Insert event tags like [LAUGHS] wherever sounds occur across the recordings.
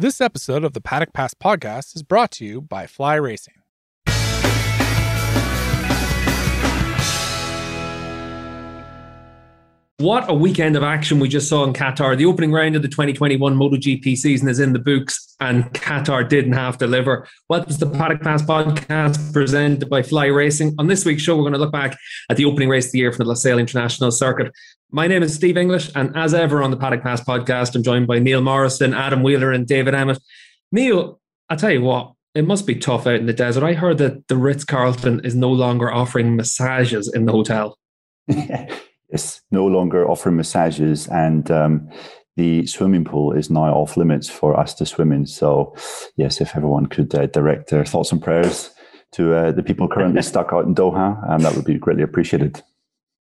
This episode of the Paddock Pass podcast is brought to you by Fly Racing. What a weekend of action we just saw in Qatar. The opening round of the 2021 MotoGP season is in the books, and Qatar didn't half deliver. Welcome to the Paddock Pass podcast presented by Fly Racing. On this week's show, we're going to look back at the opening race of the year for the Losail International Circuit. My name is Steve English, and as ever on the Paddock Pass podcast, I'm joined by Neil Morrison, Adam Wheeler, and David Emmett. Neil, I tell you what, it must be tough out in the desert. I heard that the Ritz Carlton is no longer offering massages in the hotel. [LAUGHS] is no longer offering massages and um, the swimming pool is now off limits for us to swim in. So, yes, if everyone could uh, direct their thoughts and prayers to uh, the people currently [LAUGHS] stuck out in Doha, um, that would be greatly appreciated.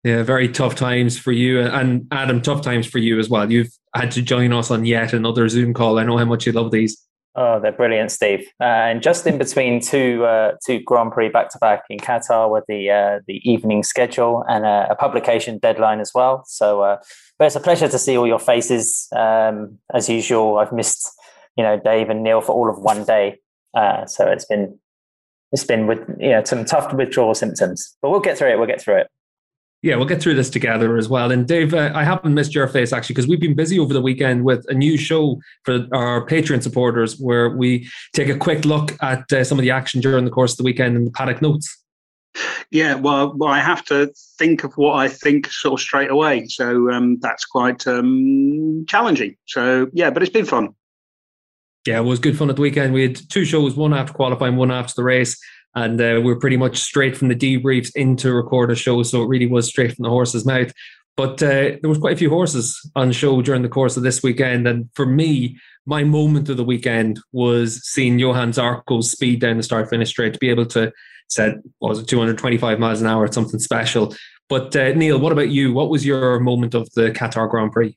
Yeah, very tough times for you. And Adam, tough times for you as well. You've had to join us on yet another Zoom call. I know how much you love these. Oh, they're brilliant, Steve. Uh, and just in between two uh, two Grand Prix back to back in Qatar with the uh, the evening schedule and a, a, publication deadline as well. So, uh, but it's a pleasure to see all your faces. Um, as usual, I've missed you know Dave and Neil for all of one day. Uh, so it's been it's been with you know some tough withdrawal symptoms, but we'll get through it. We'll get through it. Yeah, we'll get through this together as well. And Dave, uh, I haven't missed your face actually because we've been busy over the weekend with a new show for our Patreon supporters where we take a quick look at uh, some of the action during the course of the weekend in the paddock notes. Yeah, well, well, I have to think of what I think sort of straight away. So um, that's quite um, challenging. So, yeah, but it's been fun. Yeah, it was good fun at the weekend. We had two shows, one after qualifying, one after the race and uh, we're pretty much straight from the debriefs into record a show. So it really was straight from the horse's mouth. But uh, there was quite a few horses on show during the course of this weekend, and for me, my moment of the weekend was seeing Johann Zarco's speed down the start finish straight to be able to set what was it 225 miles an hour. It's something special. But uh, Neil, what about you? What was your moment of the Qatar Grand Prix?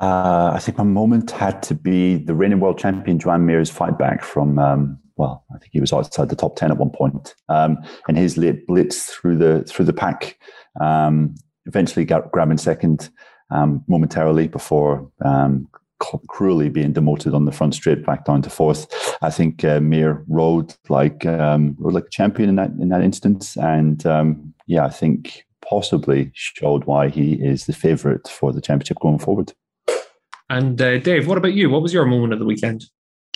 Uh, I think my moment had to be the reigning world champion Joan Mir's fight back from um, well, I think he was outside the top ten at one point. Um, and his late blitz through the through the pack, um, eventually got, grabbing second um, momentarily before um, cruelly being demoted on the front straight back down to fourth. I think uh, Mir rode like um, rode like a champion in that in that instance, and um, yeah, I think possibly showed why he is the favourite for the championship going forward. And uh, Dave, what about you? What was your moment of the weekend?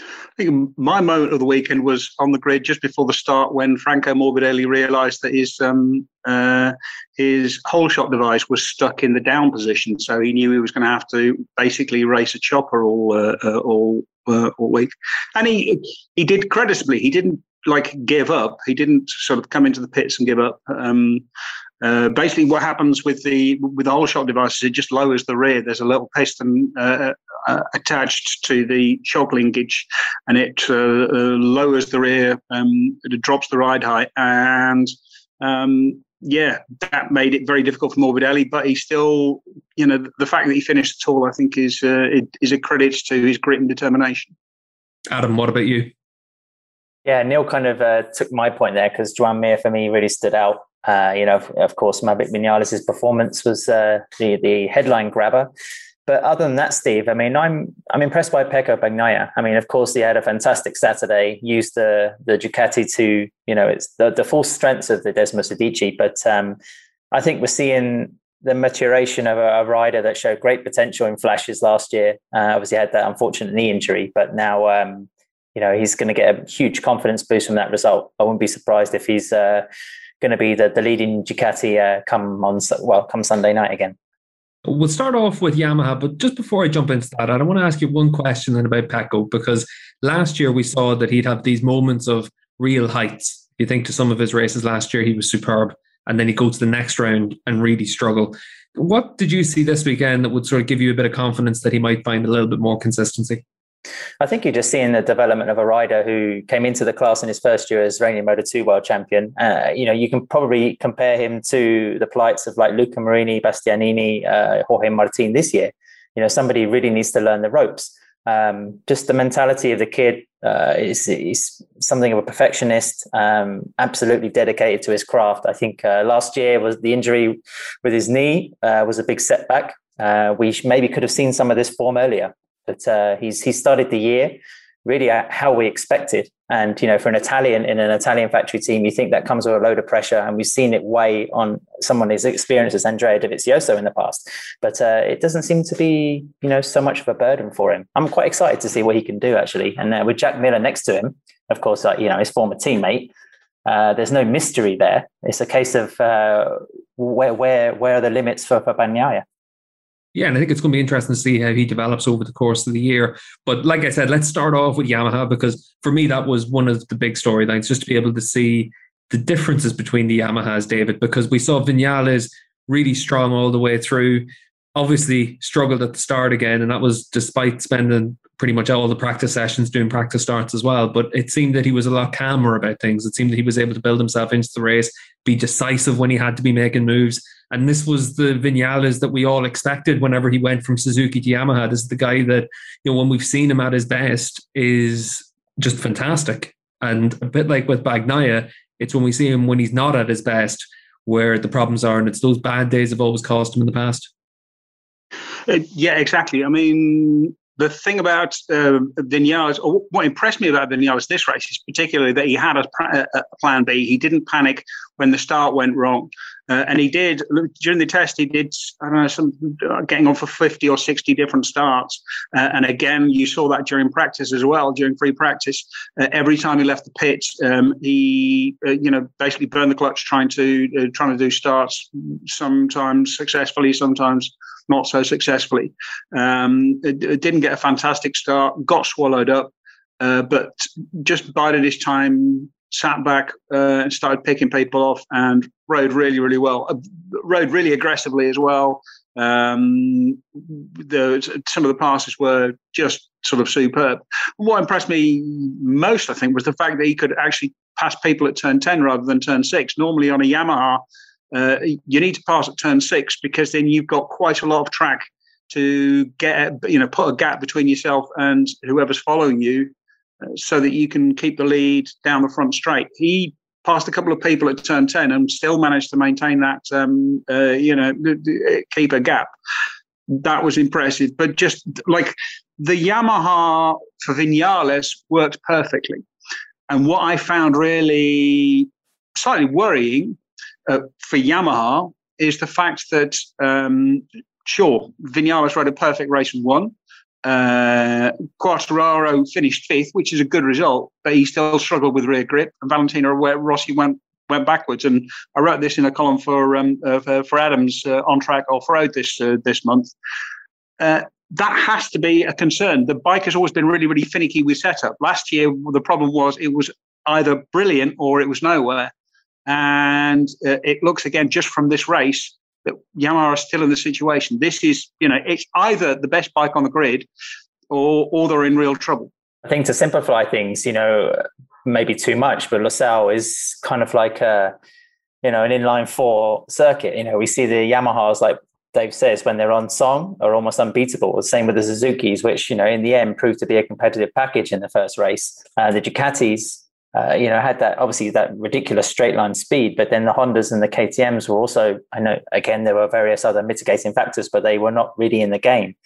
I think my moment of the weekend was on the grid just before the start when Franco Morbidelli realised that his um, uh, his whole shot device was stuck in the down position, so he knew he was going to have to basically race a chopper all uh, uh, all uh, week, and he he did creditably. He didn't like give up. He didn't sort of come into the pits and give up. Um, uh, basically, what happens with the with the whole shot devices, it just lowers the rear. There's a little piston uh, uh, attached to the shock linkage, and it uh, uh, lowers the rear. Um, it drops the ride height, and um, yeah, that made it very difficult for Morbidelli. But he still, you know, the fact that he finished at all, I think, is uh, is a credit to his grit and determination. Adam, what about you? Yeah, Neil kind of took my point there because Joan Mir for me really stood out. Uh, you know, of, of course, Maverick Vinales' performance was uh, the the headline grabber. But other than that, Steve, I mean, I'm I'm impressed by Pecco Bagnaia. I mean, of course, he had a fantastic Saturday. Used the the Ducati to you know it's the, the full strengths of the Desmosedici. But um, I think we're seeing the maturation of a, a, rider that showed great potential in flashes last year. Uh, obviously, had that unfortunate knee injury, but now um, you know he's going to get a huge confidence boost from that result. I wouldn't be surprised if he's uh, going to be the, the leading Ducati uh, come on well come Sunday night again. We'll start off with Yamaha, but just before I jump into that, I want to ask you one question then about Pecco because last year we saw that he'd have these moments of real heights. You think to some of his races last year, he was superb, and then he goes to the next round and really struggle. What did you see this weekend that would sort of give you a bit of confidence that he might find a little bit more consistency? I think you're just seeing the development of a rider who came into the class in his first year as reigning Moto 2 world champion. Uh, you know, you can probably compare him to the plights of like Luca Marini, Bastianini, uh, Jorge Martin this year. You know, somebody really needs to learn the ropes. Um, just the mentality of the kid uh, is, is something of a perfectionist, um, absolutely dedicated to his craft. I think uh, last year was the injury with his knee uh, was a big setback. Uh, we maybe could have seen some of this form earlier. But uh, he's he started the year really how we expected. And you know, for an Italian in an Italian factory team, you think that comes with a load of pressure, and we've seen it weigh on someone as experienced as Andrea Dovizioso in the past. But uh, it doesn't seem to be, you know, so much of a burden for him. I'm quite excited to see what he can do actually. And uh, with Jack Miller next to him, of course, you know, his former teammate. Uh, there's no mystery there. It's a case of uh, where where where are the limits for, for Bagnaia? Yeah, and I think it's going to be interesting to see how he develops over the course of the year. But like I said, let's start off with Yamaha because for me that was one of the big storylines, just to be able to see the differences between the Yamahas, David, because we saw Vinales really strong all the way through. Obviously, struggled at the start again, and that was despite spending pretty much all the practice sessions doing practice starts as well. But it seemed that he was a lot calmer about things. It seemed that he was able to build himself into the race, be decisive when he had to be making moves. And this was the Vinales that we all expected whenever he went from Suzuki to Yamaha. This is the guy that, you know, when we've seen him at his best, is just fantastic. And a bit like with Bagnaia, it's when we see him when he's not at his best where the problems are. And it's those bad days have always cost him in the past. Uh, yeah, exactly. I mean, the thing about uh, Vinales, or what impressed me about Vinales this race is particularly that he had a, a, plan B. He didn't panic when the start went wrong. Uh, and he did, during the test, he did, I don't know, some uh, getting on for 50 or 60 different starts. Uh, and again, you saw that during practice as well, during free practice. Uh, every time he left the pit, um, he, uh, you know, basically burned the clutch trying to, trying to do starts, sometimes successfully, sometimes not so successfully. Um, it, it, didn't get a fantastic start, got swallowed up, uh, but just bided his time, sat back uh, and started picking people off and rode really, really well. Uh, rode really aggressively as well. Um, the, some of the passes were just sort of superb. What impressed me most, I think, was the fact that he could actually pass people at turn 10 rather than turn 6. Normally on a Yamaha, uh, you need to pass at turn six because then you've got quite a lot of track to get you know put a gap between yourself and whoever's following you so that you can keep the lead down the front straight he passed a couple of people at turn 10 and still managed to maintain that um, uh, you know keep a gap that was impressive but just like the yamaha for vinales worked perfectly and what i found really slightly worrying uh, for Yamaha is the fact that, um, sure, Vinales rode a perfect race and won. Uh, Quartararo finished fifth, which is a good result, but he still struggled with rear grip. And Valentino Rossi went went backwards. And I wrote this in a column for um, uh, for, Adams uh, on track off road this uh, this month. Uh, that has to be a concern. The bike has always been really, really finicky with setup. Last year, the problem was it was either brilliant or it was nowhere. And uh, it looks again just from this race that Yamaha are still in the situation. This is, you know, it's either the best bike on the grid or, or they're in real trouble. I think to simplify things, you know, maybe too much, but Losail is kind of like a, you know, an inline four circuit. You know, we see the Yamahas, like Dave says, when they're on song, are almost unbeatable. The same with the Suzuki's, which, you know, in the end proved to be a competitive package in the first race. Uh, the Ducatis, uh, you know, had that obviously that ridiculous straight line speed, but then the Hondas and the KTM's were also, I know, again, there were various other mitigating factors, but they were not really in the game.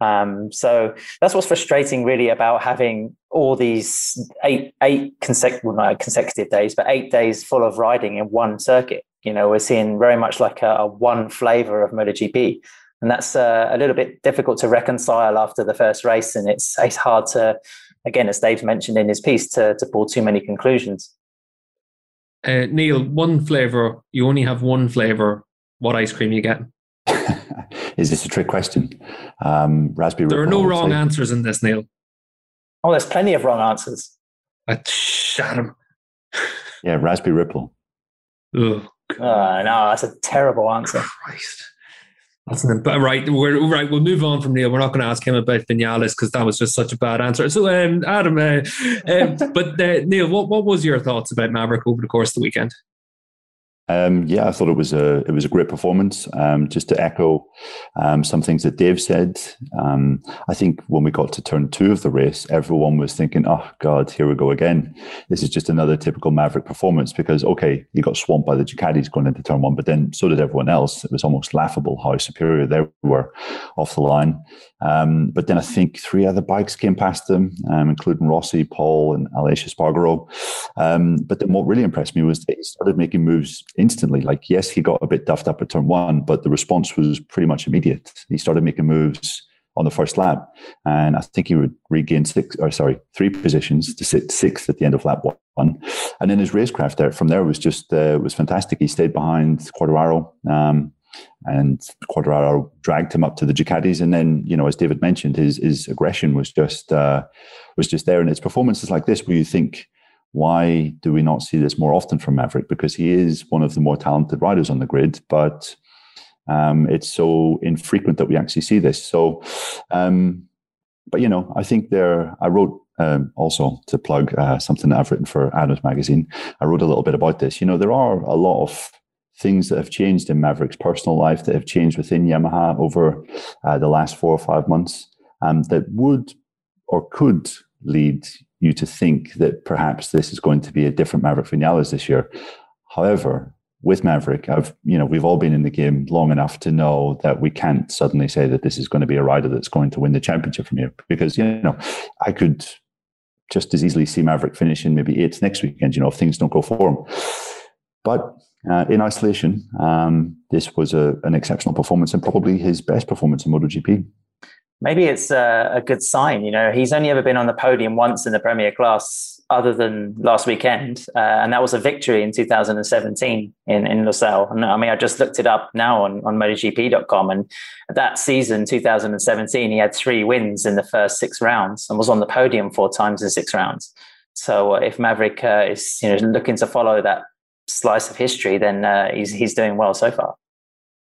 Um, so that's what's frustrating, really, about having all these eight eight consecutive, well, not consecutive days, but eight days full of riding in one circuit. You know, we're seeing very much like a, a one flavor of MotoGP, and that's uh, a little bit difficult to reconcile after the first race, and it's it's hard to again, as Dave mentioned in his piece, to, to pull too many conclusions. Uh, Neil, one flavor, you only have one flavor. What ice cream you get? [LAUGHS] Is this a trick question? Um, raspberry. There are no wrong say. answers in this, Neil. Oh, there's plenty of wrong answers. I shot him. Yeah, raspberry ripple. Oh, uh, no, that's a terrible answer. Christ. That's an, but right, we're right. We'll move on from Neil. We're not going to ask him about Vinales because that was just such a bad answer. So, um, Adam, uh, uh, [LAUGHS] but uh, Neil, what, what was your thoughts about Maverick over the course of the weekend? Um, yeah, I thought it was a it was a great performance. Um, just to echo um, some things that Dave said, um, I think when we got to turn two of the race, everyone was thinking, "Oh God, here we go again. This is just another typical Maverick performance." Because okay, he got swamped by the Ducatis going into turn one, but then so did everyone else. It was almost laughable how superior they were off the line. Um, but then I think three other bikes came past them, um, including Rossi, Pol, and Aleix Espargaro. Um, but then what really impressed me was that he started making moves instantly. Like, yes, he got a bit duffed up at turn one, but the response was pretty much immediate. He started making moves on the first lap. And I think he would regain six, or sorry, three positions to sit sixth at the end of lap one. And then his racecraft there from there was just uh, was fantastic. He stayed behind Quartararo. Um, and Quartararo dragged him up to the Ducatis, and then you know, as David mentioned, his his aggression was just uh, was just there. And it's performances like this where you think, why do we not see this more often from Maverick? Because he is one of the more talented riders on the grid, but um, it's so infrequent that we actually see this. So, um, but you know, I think there. I wrote um, also to plug uh, something that I've written for Adams Magazine. I wrote a little bit about this. You know, there are a lot of things that have changed in Maverick's personal life that have changed within Yamaha over uh, the last four or five months um, that would or could lead you to think that perhaps this is going to be a different Maverick Vinales this year. However, with Maverick, I've you know we've all been in the game long enough to know that we can't suddenly say that this is going to be a rider that's going to win the championship from here because you know I could just as easily see Maverick finishing maybe eighth next weekend. You know if things don't go for him, but uh, in isolation, um, this was a, an exceptional performance and probably his best performance in MotoGP. Maybe it's a, a, good sign. You know, he's only ever been on the podium once in the Premier Class, other than last weekend, uh, and that was a victory in 2017 in in Losail. And I mean, I just looked it up now on on MotoGP.com, and that season, 2017, he had three wins in the first six rounds and was on the podium four times in six rounds. So uh, if Maverick uh, is you know looking to follow that slice of history, then uh, he's he's doing well so far.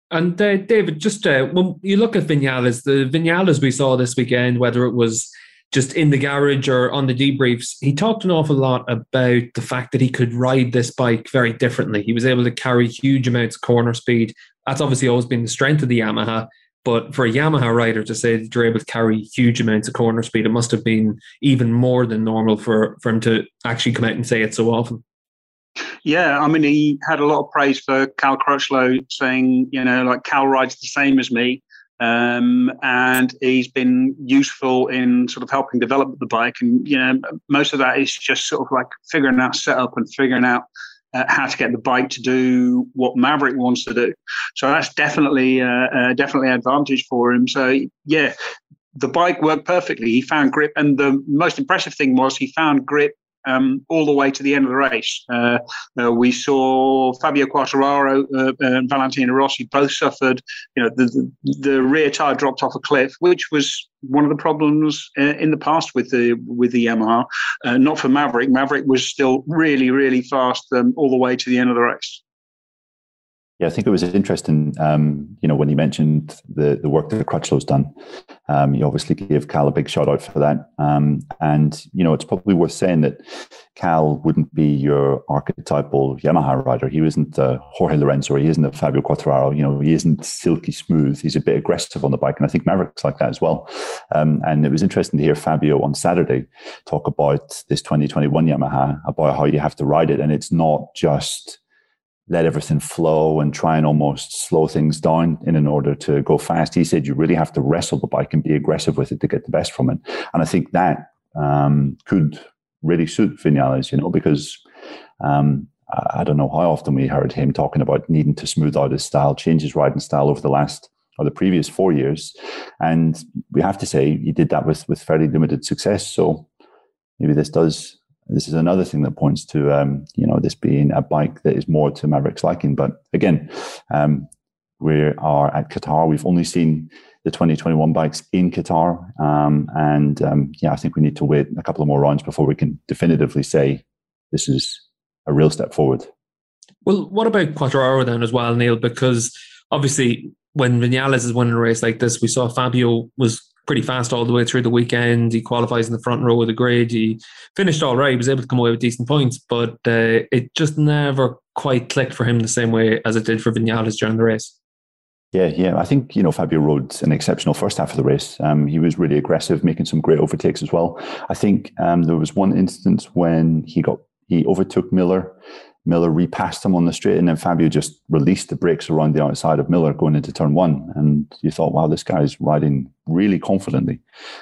And uh, David, just uh, when you look at Vinales, the Vinales we saw this weekend, whether it was just in the garage or on the debriefs, he talked an awful lot about the fact that he could ride this bike very differently. He was able to carry huge amounts of corner speed. That's obviously always been the strength of the Yamaha. But for a Yamaha rider to say that you're able to carry huge amounts of corner speed, it must have been even more than normal for, for him to actually come out and say it so often. Yeah, I mean, he had a lot of praise for Cal Crutchlow, saying, you know, like Cal rides the same as me. Um, and he's been useful in sort of helping develop the bike. And, you know, most of that is just sort of like figuring out setup and figuring out uh, how to get the bike to do what Maverick wants to do. So that's definitely, uh, uh, definitely advantage for him. So, yeah, the bike worked perfectly. He found grip. And the most impressive thing was he found grip um, all the way to the end of the race. Uh, uh, we saw Fabio Quartararo uh, and Valentino Rossi both suffered. You know, the, the, the rear tire dropped off a cliff, which was one of the problems uh, in the past with the with the Yamaha. Uh, not for Maverick. Maverick was still really, really fast um, all the way to the end of the race. Yeah, I think it was interesting. Um, you know, when you mentioned the the work that Crutchlow's done, um, you obviously gave Cal a big shout out for that. Um, and you know, it's probably worth saying that Cal wouldn't be your archetypal Yamaha rider. He isn't a Jorge Lorenzo, he isn't a Fabio Quartararo. You know, he isn't silky smooth. He's a bit aggressive on the bike, and I think Maverick's like that as well. Um, and it was interesting to hear Fabio on Saturday talk about this 2021 Yamaha, about how you have to ride it, and it's not just let everything flow and try and almost slow things down in, in order to go fast. He said you really have to wrestle the bike and be aggressive with it to get the best from it. And I think that um, could really suit Vinales, you know, because um, I don't know how often we heard him talking about needing to smooth out his style, change his riding style over the last or the previous four years. And we have to say he did that with, with fairly limited success. So maybe this does this is another thing that points to um, you know this being a bike that is more to Maverick's liking. But again, um, we are at Qatar. We've only seen the 2021 bikes in Qatar, um, and um, yeah, I think we need to wait a couple of more rounds before we can definitively say this is a real step forward. Well, what about Quartararo then as well, Neil? Because obviously, when Vinales is winning a race like this, we saw Fabio was pretty fast all the way through the weekend. He qualifies in the front row of the grid. He finished all right. He was able to come away with decent points, but uh, it just never quite clicked for him the same way as it did for Vinales during the race. Yeah, yeah. I think, you know, Fabio rode an exceptional first half of the race. Um, he was really aggressive, making some great overtakes as well. I think um, there was one instance when he got he overtook Miller Miller repassed him on the straight, and then Fabio just released the brakes around the outside of Miller going into turn one. And you thought, wow, this guy's riding really confidently.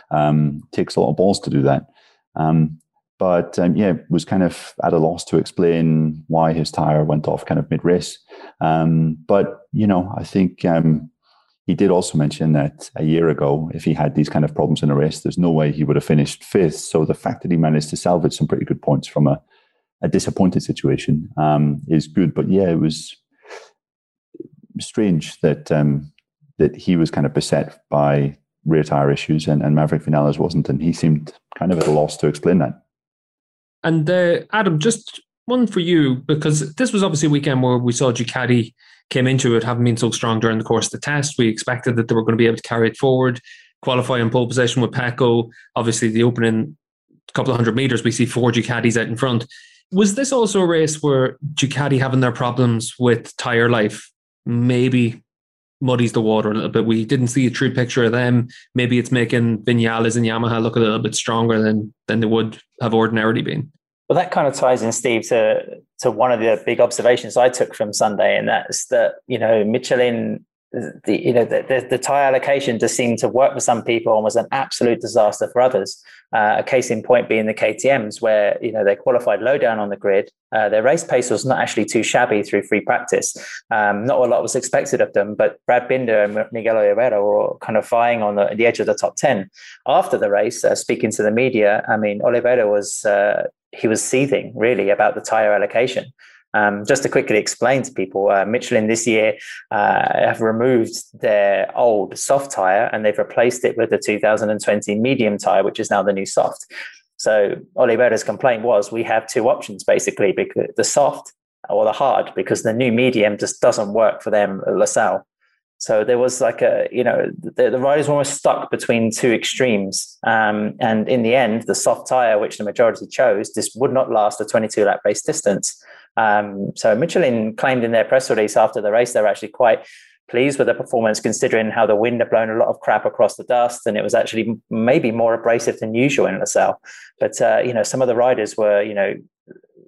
Um, takes a lot of balls to do that. Um, but um, yeah, was kind of at a loss to explain why his tire went off kind of mid race. Um, but you know, I think um, he did also mention that a year ago, if he had these kind of problems in a race, there's no way he would have finished fifth. So the fact that he managed to salvage some pretty good points from a, a disappointed situation um, is good. But yeah, it was strange that um, that he was kind of beset by rear tire issues and, and Maverick Vinales wasn't, and he seemed kind of at a loss to explain that. And uh, Adam, just one for you, because this was obviously a weekend where we saw Ducati came into it having been so strong during the course of the test. We expected that they were going to be able to carry it forward, qualify in pole position with Pecco. Obviously, the opening couple of hundred meters, we see four Ducatis out in front. Was this also a race where Ducati having their problems with tyre life maybe muddies the water a little bit? We didn't see a true picture of them. Maybe it's making Vinales and Yamaha look a little bit stronger than than they would have ordinarily been. Well, that kind of ties in, Steve, to to one of the big observations I took from Sunday, and that's that you know Michelin, the you know the, the, the tire allocation just seemed to work for some people and was an absolute disaster for others. Uh, a case in point being the KTM's, where you know they qualified low down on the grid. Uh, their race pace was not actually too shabby through free practice. Um, not a lot was expected of them, but Brad Binder and Miguel Oliveira were kind of vying on the, the edge of the top ten. After the race, uh, speaking to the media, I mean Oliveira was uh, he was seething really about the tire allocation. Um, just to quickly explain to people, uh, Michelin this year uh, have removed their old soft tire and they've replaced it with the 2020 medium tire, which is now the new soft. So Oliveira's complaint was we have two options basically, because the soft or the hard, because the new medium just doesn't work for them at Losail. So there was like a, you know, the, the riders were almost stuck between two extremes. Um, and in the end, the soft tire, which the majority chose, just would not last a 22 lap race distance. Um, so Michelin claimed in their press release after the race, they're actually quite pleased with the performance considering how the wind had blown a lot of crap across the dust and it was actually maybe more abrasive than usual in Losail. But, uh, you know, some of the riders were, you know,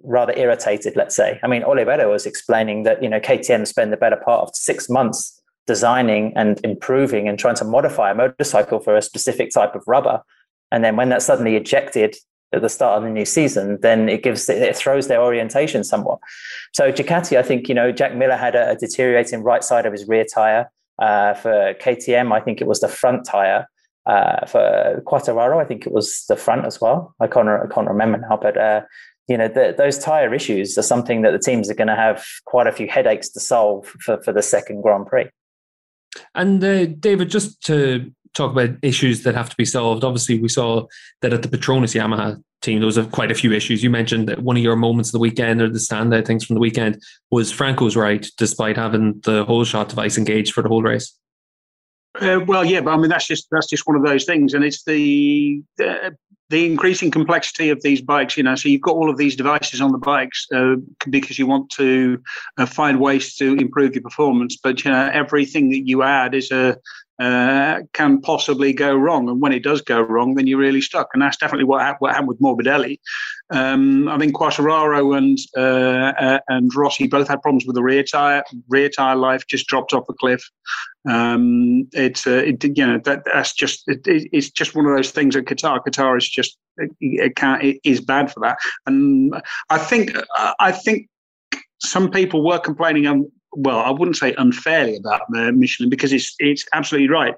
rather irritated, let's say. I mean, Oliveira was explaining that, you know, KTM spent the better part of six months designing and improving and trying to modify a motorcycle for a specific type of rubber. And then when that's suddenly ejected at the start of the new season, then it gives it throws their orientation somewhat. So Ducati, I think you know Jack Miller had a, a deteriorating right side of his rear tire. Uh, for KTM, I think it was the front tire. Uh, for Quartararo, I think it was the front as well. I can't I can't remember now, but uh, you know the, those tire issues are something that the teams are going to have quite a few headaches to solve for for the second Grand Prix. And uh, David, just to talk about issues that have to be solved, obviously we saw that at the Petronas Yamaha team, there was a, quite a few issues. You mentioned that one of your moments of the weekend or the standout things from the weekend was Franco's right, despite having the whole shot device engaged for the whole race. Uh, well, yeah, but I mean that's just that's just one of those things, and it's the uh, the increasing complexity of these bikes, you know, so you've got all of these devices on the bikes uh, because you want to uh, find ways to improve your performance. But you know, everything that you add is a uh, can possibly go wrong. And when it does go wrong, then you're really stuck. And that's definitely what, ha- what happened with Morbidelli. Um, I think Quartararo and uh, uh, and Rossi both had problems with the rear tire. Rear tire life just dropped off a cliff. Um, it's uh, it, you know that that's just it, it's just one of those things at Qatar. Qatar is just it, it can't it is bad for that. And I think I think some people were complaining well, I wouldn't say unfairly about the Michelin because it's it's absolutely right.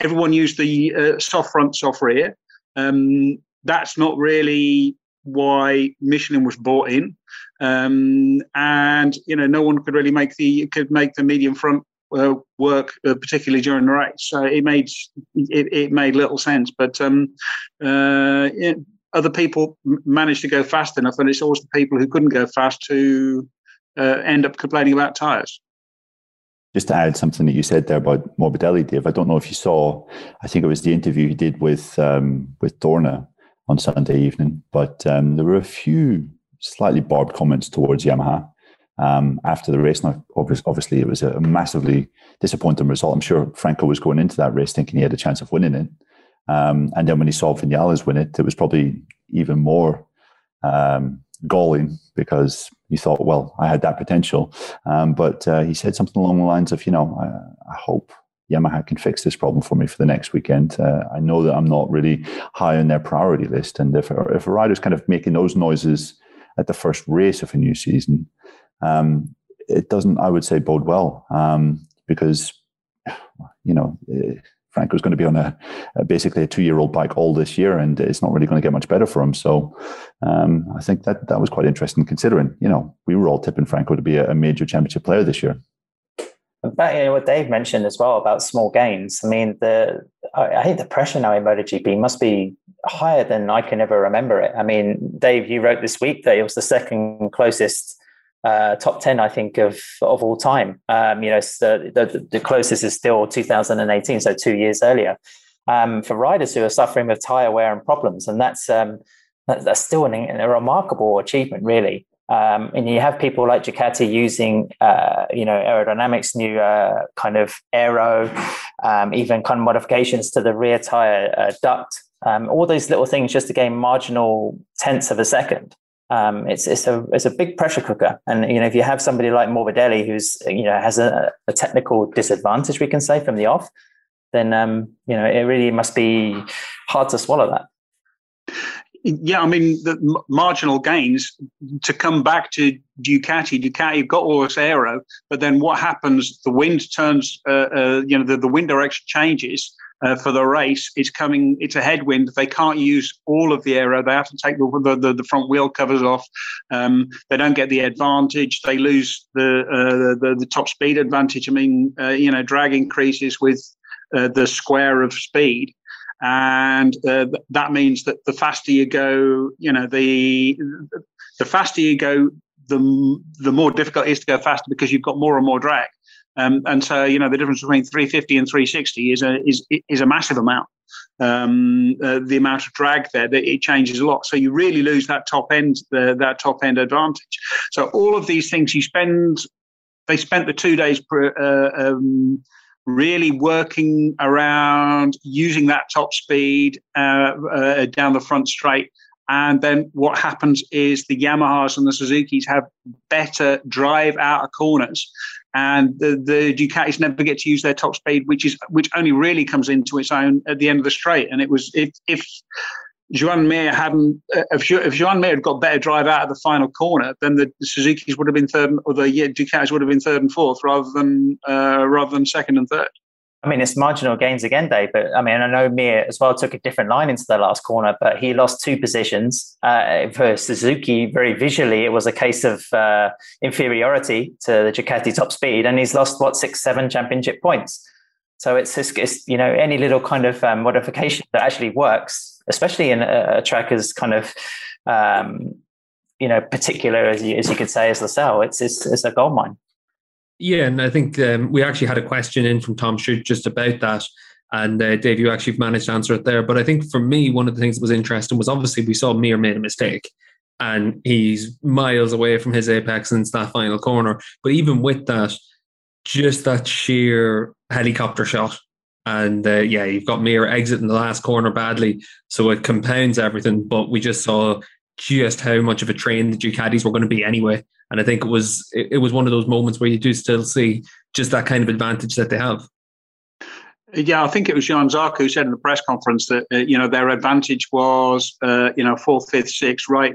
Everyone used the uh, soft front, soft rear. Um, that's not really why Michelin was bought in, um, and you know no one could really make the could make the medium front uh, work, uh, particularly during the race. So it made it, it made little sense. But um, uh, other people managed to go fast enough, and it's always the people who couldn't go fast who uh, end up complaining about tyres. Just to add something that you said there about Morbidelli, Dave, I don't know if you saw. I think it was the interview he did with um, with Dorna on Sunday evening, but um, there were a few slightly barbed comments towards Yamaha um, after the race. Now, obviously, it was a massively disappointing result. I'm sure Franco was going into that race thinking he had a chance of winning it, um, and then when he saw Vinales win it, it was probably even more um, galling because he thought, well, I had that potential. Um, but uh, he said something along the lines of, you know, I, I, hope Yamaha can fix this problem for me for the next weekend. Uh, I know that I'm not really high on their priority list. And if, if a rider's kind of making those noises at the first race of a new season, um, it doesn't, I would say, bode well um, because, you know, eh, Franco's going to be on a, a basically a two-year-old bike all this year, and it's not really going to get much better for him. So, um, I think that that was quite interesting, considering you know we were all tipping Franco to be a, a major championship player this year. But you know, what Dave mentioned as well about small gains. I mean, the I, I think the pressure now in MotoGP must be higher than I can ever remember it. I mean, Dave, you wrote this week that it was the second closest uh, top 10, I think, of, of all time. Um, you know, the, the, the, closest is still 2018, so two years earlier, um, for riders who are suffering with tire wear and problems. And that's, um, that, that's still an, a remarkable achievement, really. Um, and you have people like Ducati using, uh, you know, aerodynamics, new uh, kind of aero, um, even kind of modifications to the rear tire uh, duct, um, all those little things just to gain marginal tenths of a second um, it's it's a it's a big pressure cooker. And you know, if you have somebody like Morbidelli who's you know has a, a technical disadvantage, we can say from the off, then um, you know it really must be hard to swallow that. Yeah, I mean the marginal gains to come back to Ducati. Ducati you've got all this aero, but then what happens? The wind turns. Uh, uh, you know, the, the wind direction changes uh, for the race. It's coming. It's a headwind. They can't use all of the aero. They have to take the the, the front wheel covers off. Um, they don't get the advantage. They lose the uh, the, the top speed advantage. I mean, uh, you know, drag increases with uh, the square of speed. And uh, that means that the faster you go, you know, the the faster you go, the the more difficult it is to go faster because you've got more and more drag. Um, and so, you know, the difference between 350 and 360 is a is is a massive amount. Um, uh, the amount of drag there that it changes a lot. So you really lose that top end the, that top end advantage. So all of these things you spend. They spent the two days. uh, um, really working around using that top speed uh, uh, down the front straight and then what happens is the Yamahas and the Suzuki's have better drive out of corners and the, the Ducatis never get to use their top speed, which is which only really comes into its own at the end of the straight. And it was if if Joan Mir hadn't uh, if if Joan Mir had got better drive out of the final corner, then the, the Suzuki's would have been third, or the yeah, Ducatis would have been third and fourth rather than uh, rather than second and third. I mean, it's marginal gains again, Dave. But I mean, I know Mir as well took a different line into the last corner, but he lost two positions. Uh, for Suzuki, very visually, it was a case of uh, inferiority to the Ducati top speed, and he's lost what six, seven championship points. So it's, it's, you know any little kind of um, modification that actually works, especially in a, a track as kind of um, you know particular as you, as you could say as Losail. It's, it's it's a gold mine. Yeah, and I think um, we actually had a question in from Tom Shute just about that. And uh, Dave, you actually managed to answer it there. But I think for me, one of the things that was interesting was obviously we saw Mir made a mistake and he's miles away from his apex since that final corner. But even with that, just that sheer helicopter shot. And uh, yeah, you've got Mir exiting the last corner badly. So it compounds everything. But we just saw just how much of a train the Ducatis were going to be anyway. And I think it was it, was one of those moments where you do still see just that kind of advantage that they have. Yeah, I think it was Johann Zarco who said in the press conference that uh, you know their advantage was uh, you know fourth, fifth, sixth, right,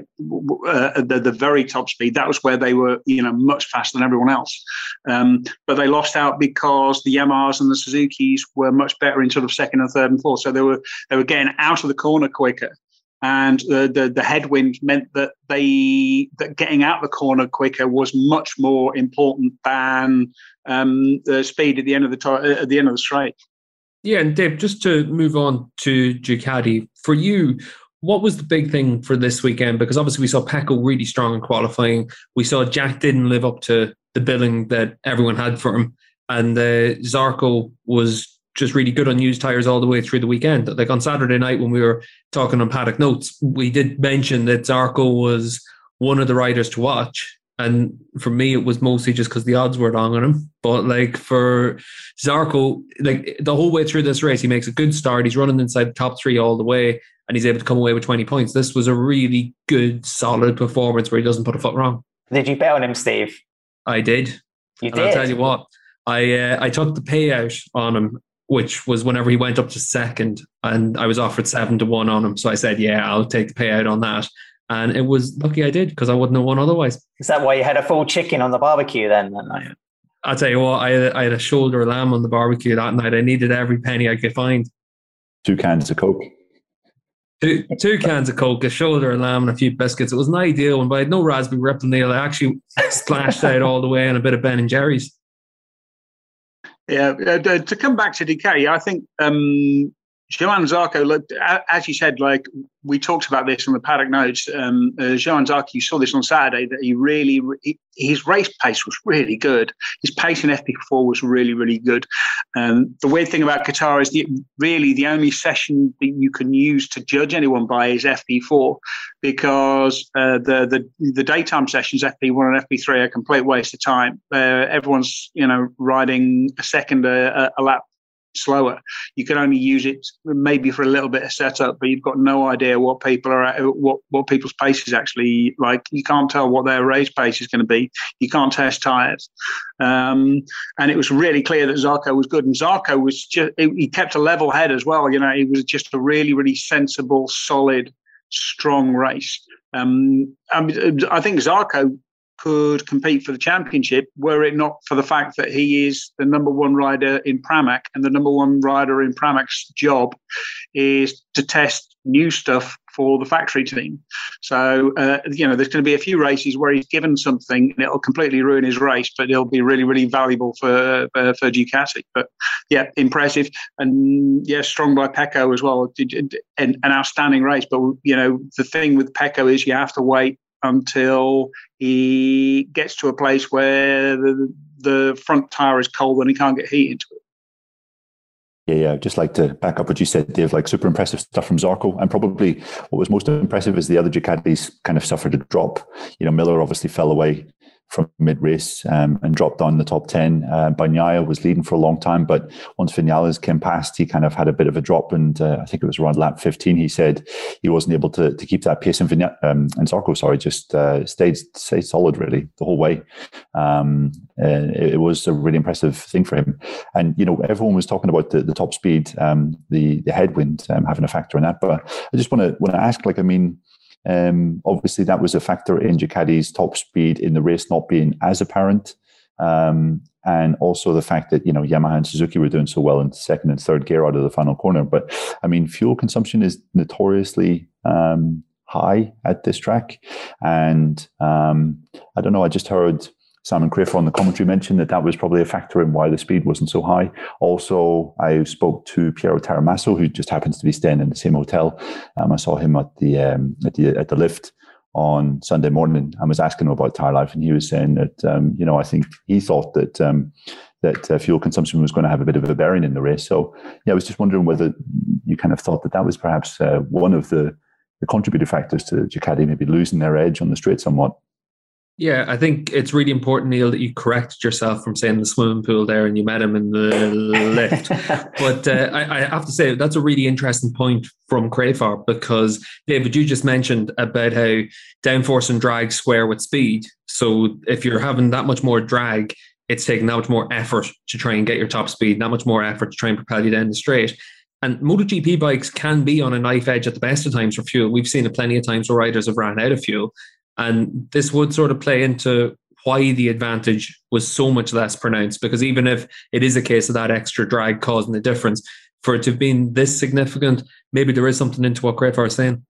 uh, the the very top speed. That was where they were you know much faster than everyone else. Um, but they lost out because the Yamahas and the Suzuki's were much better in sort of second and third and fourth. So they were they were getting out of the corner quicker and the, the, the headwind meant that they that getting out the corner quicker was much more important than um, the speed at the end of the t- at the end of the straight. Yeah, and Dave, just to move on to Ducati, for you, what was the big thing for this weekend? Because obviously we saw Pecco really strong in qualifying. We saw Jack didn't live up to the billing that everyone had for him, and uh, Zarco was just really good on used tires all the way through the weekend. Like on Saturday night when we were talking on paddock notes, we did mention that Zarco was one of the riders to watch. And for me, it was mostly just because the odds were wrong on him. But like for Zarco, like the whole way through this race, he makes a good start. He's running inside the top three all the way, and he's able to come away with 20 points. This was a really good, solid performance where he doesn't put a foot wrong. Did you bet on him, Steve? I did. You and did. I'll tell you what, I uh, I took the payout on him, which was whenever he went up to second, and I was offered seven to one on him. So I said, yeah, I'll take the payout on that. And it was lucky I did because I wouldn't have won otherwise. Is that why you had a full chicken on the barbecue then that night? I'll tell you what, I had, I had a shoulder of lamb on the barbecue that night. I needed every penny I could find. Two cans of Coke. Two, two cans of Coke, a shoulder of lamb, and a few biscuits. It was an ideal one, but I had no raspberry ripple Neil. I actually splashed out all the way and a bit of Ben and Jerry's. Yeah, uh, to come back to Ducati, I think um, Johann Zarco, look, as you said, like we talked about this in the paddock notes. Um, uh, Johann Zarco, you saw this on Saturday that he really, he, his race pace was really good. His pace in FP4 was really, really good. Um, the weird thing about Qatar is the, really the only session that you can use to judge anyone by is FP4 because uh, the, the the daytime sessions, FP1 and FP3, are a complete waste of time. Uh, everyone's you know riding a second a, a lap slower. You can only use it maybe for a little bit of setup, but you've got no idea what people are at, what what people's pace is actually like. You can't tell what their race pace is going to be. You can't test tires, um, and it was really clear that Zarco was good. And Zarco was just he kept a level head as well. You know, he was just a really really sensible, solid, strong race. Um, I, mean, I think Zarco could compete for the championship were it not for the fact that he is the number one rider in Pramac and the number one rider in Pramac's job is to test new stuff for the factory team. So, uh, you know, there's going to be a few races where he's given something and it'll completely ruin his race, but it'll be really, really valuable for uh, for Ducati. But yeah, impressive. And yeah, strong by Pecco as well. An, an outstanding race. But, you know, the thing with Pecco is you have to wait until he gets to a place where the, the front tire is cold and he can't get heat into it. Yeah, yeah. Just like to back up what you said, Dave. Like super impressive stuff from Zarco, and probably what was most impressive is the other Ducatis kind of suffered a drop. You know, Miller obviously fell away from mid race um, and dropped down the top 10. Uh, Bagnaia was leading for a long time, but once Vinales came past, he kind of had a bit of a drop. And uh, I think it was around lap 15, he said he wasn't able to, to keep that pace. And, Vigna- um, and Zarco, sorry, just uh, stayed, stayed solid really the whole way. Um, it, it, was a really impressive thing for him. And, you know, everyone was talking about the, the top speed, um, the, the headwind um, having a factor in that. But I just want to want to ask, like, I mean, um, obviously, that was a factor in Ducati's top speed in the race not being as apparent. Um, and also the fact that you know Yamaha and Suzuki were doing so well in second and third gear out of the final corner. But I mean, fuel consumption is notoriously um, high at this track, and um, I don't know. I just heard Simon Crafar on the commentary mentioned that that was probably a factor in why the speed wasn't so high. Also, I spoke to Piero Taramasso, who just happens to be staying in the same hotel. Um, I saw him at the um, at the at the lift on Sunday morning and was asking him about tire life, and he was saying that um, you know I think he thought that um, that uh, fuel consumption was going to have a bit of a bearing in the race. So yeah, I was just wondering whether you kind of thought that that was perhaps uh, one of the the contributing factors to Ducati maybe losing their edge on the straight somewhat. Yeah, I think it's really important, Neil, that you corrected yourself from saying the swimming pool there and you met him in the lift. [LAUGHS] but uh, I, I, have to say, that's a really interesting point from Crafar because, David, you just mentioned about how downforce and drag square with speed. So if you're having that much more drag, it's taking that much more effort to try and get your top speed, that much more effort to try and propel you down the straight. And MotoGP bikes can be on a knife edge at the best of times for fuel. We've seen it plenty of times where riders have ran out of fuel. And this would sort of play into why the advantage was so much less pronounced. Because even if it is a case of that extra drag causing the difference, for it to have been this significant, maybe there is something into what Crafar is saying.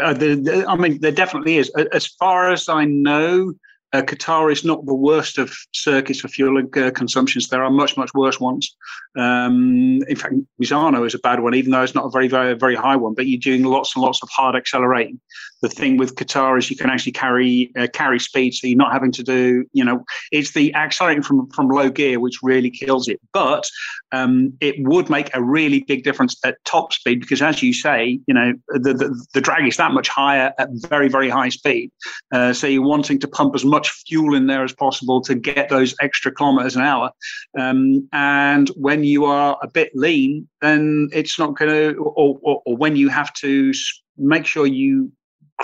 Uh, the, the, I mean, there definitely is. As far as I know, uh, Qatar is not the worst of circuits for fuel uh, consumptions. There are much, much worse ones. Um, in fact, Misano is a bad one, even though it's not a very, very, very high one. But you're doing lots and lots of hard accelerating. The thing with Qatar is you can actually carry uh, carry speed, so you're not having to do. You know, it's the accelerating from from low gear which really kills it. But um, it would make a really big difference at top speed because, as you say, you know, the the, the drag is that much higher at very, very high speed. Uh, so you're wanting to pump as much fuel in there as possible to get those extra kilometers an hour. Um, and when you are a bit lean, then it's not going to, or, or, or when you have to make sure you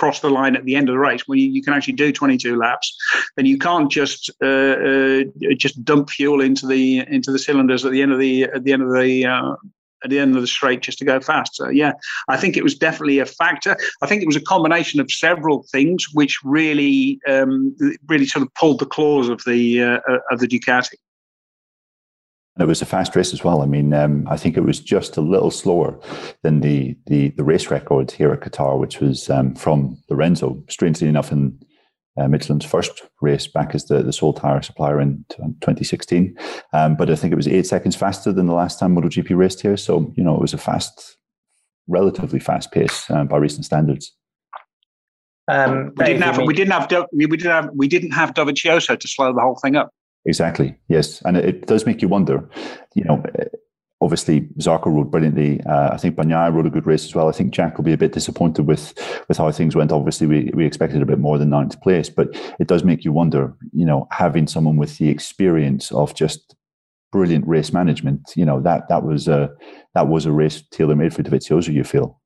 cross the line at the end of the race when you, you can actually do 22 laps then you can't just uh, uh, just dump fuel into the into the cylinders at the end of the at the end of the uh, at the end of the straight just to go fast. So yeah, I think it was definitely a factor. I think it was a combination of several things which really um, really sort of pulled the claws of the uh, of the Ducati. And it was a fast race as well. I mean, um, I think it was just a little slower than the the, the race record here at Qatar, which was um, from Lorenzo. Strangely enough, in uh, Michelin's first race back as the, the sole tire supplier in 2016. Um, but I think it was eight seconds faster than the last time MotoGP raced here. So, you know, it was a fast, relatively fast pace uh, by recent standards. Um, we didn't have we didn't have we didn't have we didn't have Dovizioso to slow the whole thing up. Exactly. Yes, and it, it does make you wonder. You know, obviously Zarco rode brilliantly. Uh, I think Bagnaia rode a good race as well. I think Jack will be a bit disappointed with with how things went. Obviously, we, we expected a bit more than ninth place, but it does make you wonder. You know, having someone with the experience of just brilliant race management. You know that that was a that was a race tailor made for Dovizioso. You feel.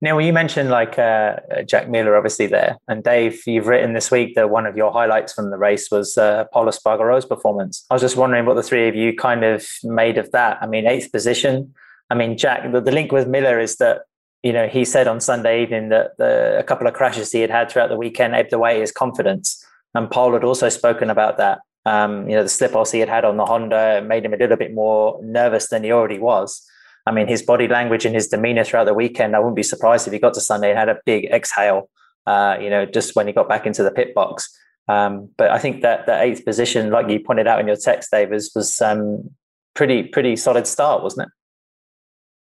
Neil, you mentioned like uh, Jack Miller, obviously there, and Dave, you've written this week that one of your highlights from the race was uh, Pol Espargaro's performance. I was just wondering what the three of you kind of made of that. I mean, eighth position. I mean, Jack, the, the link with Miller is that you know he said on Sunday evening that the, a couple of crashes he had had throughout the weekend ebbed away his confidence, and Pol had also spoken about that. Um, you know, the slip offs he had had on the Honda made him a little bit more nervous than he already was. I mean, his body language and his demeanor throughout the weekend, I wouldn't be surprised if he got to Sunday and had a big exhale, uh, you know, just when he got back into the pit box. Um, but I think that the eighth position, like you pointed out in your text, Dave, was, was um, pretty, pretty solid start, wasn't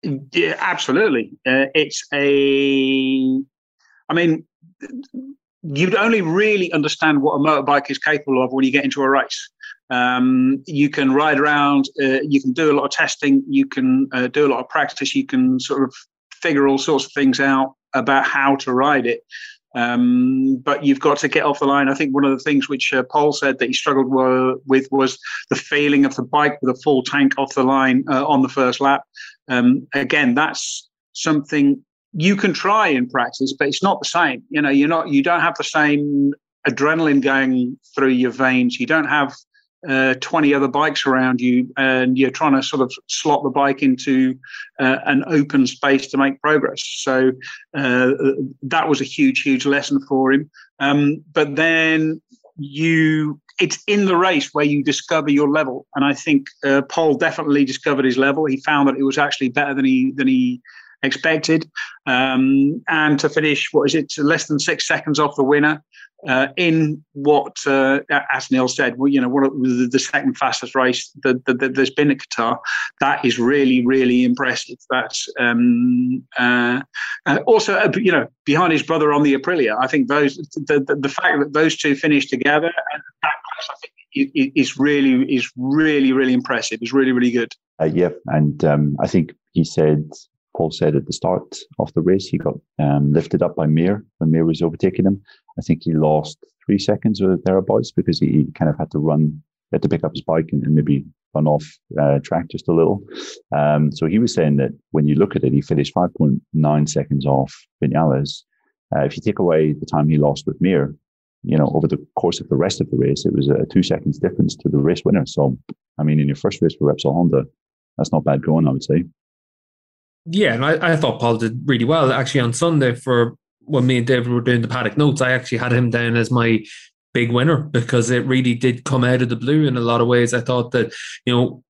it? Yeah, absolutely. Uh, it's a, I mean, you'd only really understand what a motorbike is capable of when you get into a race. Um, you can ride around, uh, you can do a lot of testing, you can uh, do a lot of practice, you can sort of figure all sorts of things out about how to ride it. Um, but you've got to get off the line. I think one of the things which uh, Pol said that he struggled with was the feeling of the bike with a full tank off the line uh, on the first lap. Um, again, that's something you can try in practice, but it's not the same. You know, you're not, you don't have the same adrenaline going through your veins. You don't have uh, 20 other bikes around you and you're trying to sort of slot the bike into uh, an open space to make progress. So uh, that was a huge, huge lesson for him. Um, but then you, it's in the race where you discover your level. And I think uh, Pol definitely discovered his level. He found that it was actually better than he, than he, expected. Um, and to finish, what is it, less than six seconds off the winner uh, in what, uh, as Neil said, well, you know, the, second fastest race that, that, that, there's been at Qatar. That is really, really impressive. That's um, uh, also, uh, you know, behind his brother on the Aprilia. I think those the, the, the fact that those two finished together and that class, I think is really is really really impressive. It's really really good. Uh, yeah, and um, I think he said Pol said at the start of the race, he got um, lifted up by Mir when Mir was overtaking him. I think he lost three seconds or thereabouts because he kind of had to run, had to pick up his bike and, and maybe run off uh, track just a little. Um, so he was saying that when you look at it, he finished 5.9 seconds off Vinales. Uh, if you take away the time he lost with Mir, you know, over the course of the rest of the race, it was a two seconds difference to the race winner. So, I mean, in your first race for Repsol Honda, that's not bad going, I would say. Yeah, and I, I thought Pol did really well. Actually, on Sunday, for when me and David were doing the paddock notes, I actually had him down as my big winner because it really did come out of the blue in a lot of ways. I thought that, you know,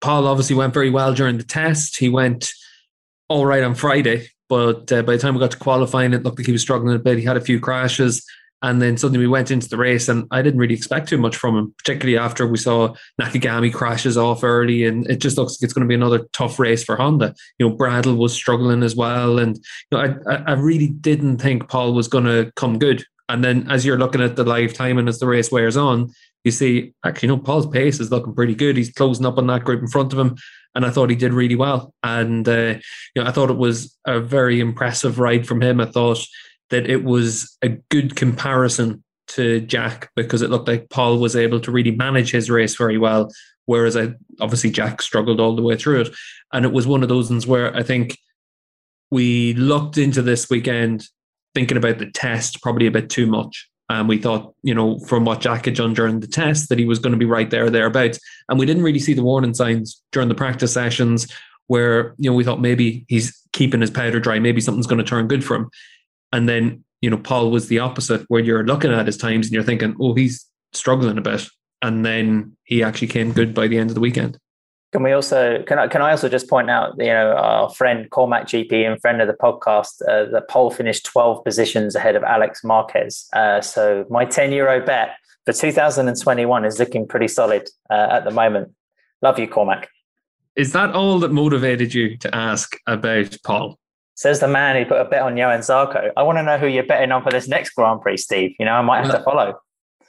Pol obviously went very well during the test. He went all right on Friday, but uh, by the time we got to qualifying, it looked like he was struggling a bit. He had a few crashes. And then suddenly we went into the race, and I didn't really expect too much from him, particularly after we saw Nakagami crashes off early, and it just looks like it's going to be another tough race for Honda. You know, Bradl was struggling as well, and you know, I I really didn't think Pol was going to come good. And then as you're looking at the live time and as the race wears on, you see actually, you know, Pol's pace is looking pretty good. He's closing up on that group in front of him, and I thought he did really well. And uh, you know, I thought it was a very impressive ride from him. I thought that it was a good comparison to Jack because it looked like Pol was able to really manage his race very well, whereas I obviously Jack struggled all the way through it. And it was one of those ones where I think we looked into this weekend thinking about the test probably a bit too much. And we thought, you know, from what Jack had done during the test, that he was going to be right there, thereabouts. And we didn't really see the warning signs during the practice sessions where, you know, we thought maybe he's keeping his powder dry, maybe something's going to turn good for him. And then, you know, Pol was the opposite, where you're looking at his times and you're thinking, oh, he's struggling a bit. And then he actually came good by the end of the weekend. Can we also can I can I also just point out you know our friend Cormac GP and friend of the podcast uh, that Pol finished twelve positions ahead of Alex Marquez. Uh, so my ten euro bet for 2021 is looking pretty solid uh, at the moment. Love you, Cormac. Is that all that motivated you to ask about Pol? Says the man who put a bet on Johann Zarco. I want to know who you're betting on for this next Grand Prix, Steve. You know, I might have to follow.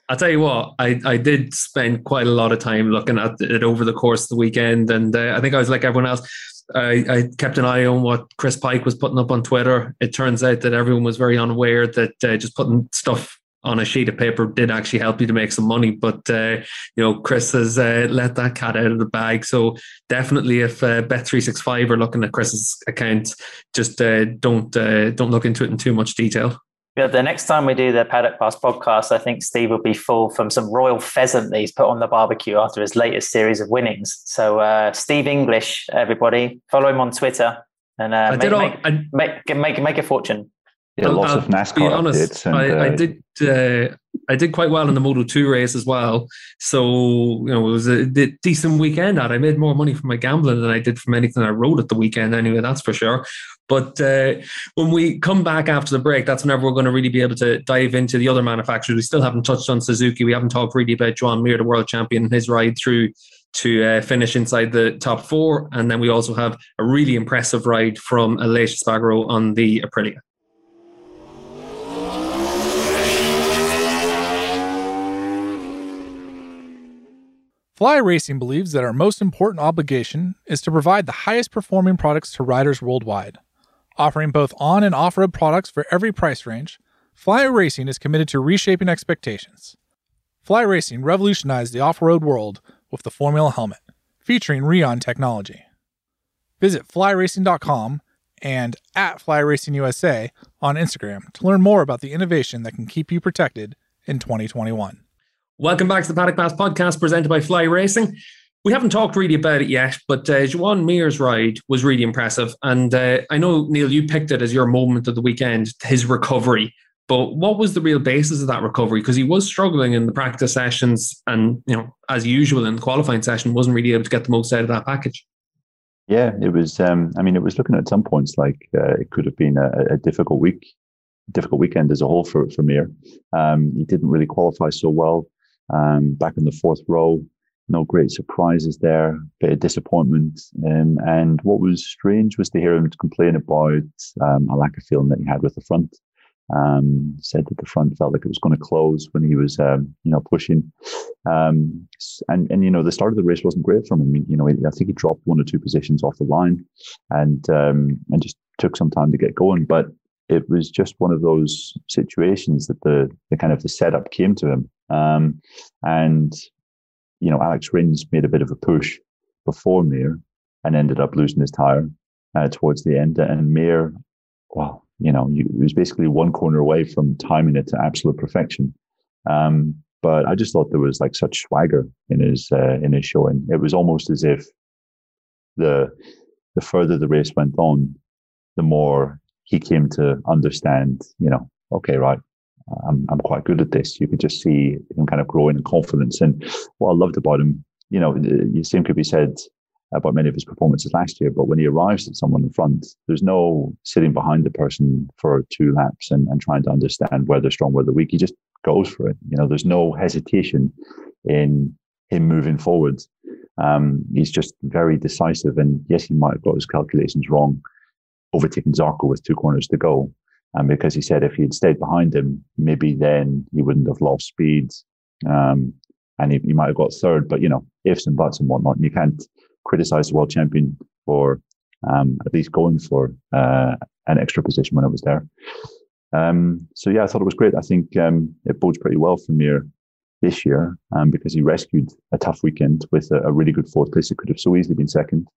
I'll tell you what, I, I did spend quite a lot of time looking at it over the course of the weekend. And uh, I think I was like everyone else. I, I, kept an eye on what Chris Pike was putting up on Twitter. It turns out that everyone was very unaware that uh, just putting stuff on a sheet of paper did actually help you to make some money. But uh, you know, Chris has uh, let that cat out of the bag. So definitely, if uh, Bet three six five are looking at Chris's account, just uh, don't uh, don't look into it in too much detail. Yeah, the next time we do the Paddock Pass podcast, I think Steve will be full from some royal pheasant that he's put on the barbecue after his latest series of winnings. So, uh, Steve English, everybody, follow him on Twitter and uh, make, all, make, I, make, make, make a fortune. Yeah, lots I'll, of NASCAR be honest, and, I, uh, I, did uh, I did quite well in the Moto Two race as well. So you know it was a decent weekend. At I made more money from my gambling than I did from anything I rode at the weekend. Anyway, that's for sure. But uh, when we come back after the break, that's whenever we're going to really be able to dive into the other manufacturers. We still haven't touched on Suzuki. We haven't talked really about Joan Mir, the world champion, and his ride through to uh, finish inside the top four. And then we also have a really impressive ride from Aleix Espargaro on the Aprilia. Fly Racing believes that our most important obligation is to provide the highest performing products to riders worldwide. Offering both on and off road products for every price range, Fly Racing is committed to reshaping expectations. Fly Racing revolutionized the off road world with the Formula helmet, featuring Rheon technology. Visit flyracing.com and at Fly Racing USA on Instagram to learn more about the innovation that can keep you protected in 2021. Welcome back to the Paddock Pass podcast presented by Fly Racing. We haven't talked really about it yet, but uh, Joan Mir's ride was really impressive. And uh, I know, Neil, you picked it as your moment of the weekend, his recovery. But what was the real basis of that recovery? Because he was struggling in the practice sessions and, you know, as usual in the qualifying session, wasn't really able to get the most out of that package. Yeah, it was. Um, I mean, it was looking at some points like uh, it could have been a, a, difficult week, difficult weekend as a whole for for Mir. Um, he didn't really qualify so well um, back in the fourth row. No great surprises there, bit of disappointment. Um, and what was strange was to hear him complain about um, a lack of feeling that he had with the front. Um, said that the front felt like it was going to close when he was, um, you know, pushing. Um, and and you know, the start of the race wasn't great for him. I mean, you know, I think he dropped one or two positions off the line, and um, and just took some time to get going. But it was just one of those situations that the the kind of the setup came to him um, and, you know, Alex Rins made a bit of a push before Mir and ended up losing his tire uh, towards the end. And Mir, well, you know, he was basically one corner away from timing it to absolute perfection. Um, but I just thought there was like such swagger in his uh, in his showing. It was almost as if the the further the race went on, the more he came to understand. You know, okay, right, I'm, I'm quite good at this. You could just see him kind of growing in confidence. And what I loved about him, you know, the same could be said about many of his performances last year, but when he arrives at someone in front, there's no sitting behind the person for two laps and, and trying to understand where they're strong, where they're weak. He just goes for it. You know, there's no hesitation in him moving forward. Um, he's just very decisive. And yes, he might have got his calculations wrong, overtaking Zarco with two corners to go. And because he said if he had stayed behind him, maybe then he wouldn't have lost speed. Um, and he, he, might have got third, but you know, ifs and buts and whatnot. And you can't criticize the world champion for um, at least going for uh, an extra position when it was there. Um, so yeah, I thought it was great. I think um, it bodes pretty well for Mir this year um, because he rescued a tough weekend with a, a, really good fourth place. It could have so easily been second,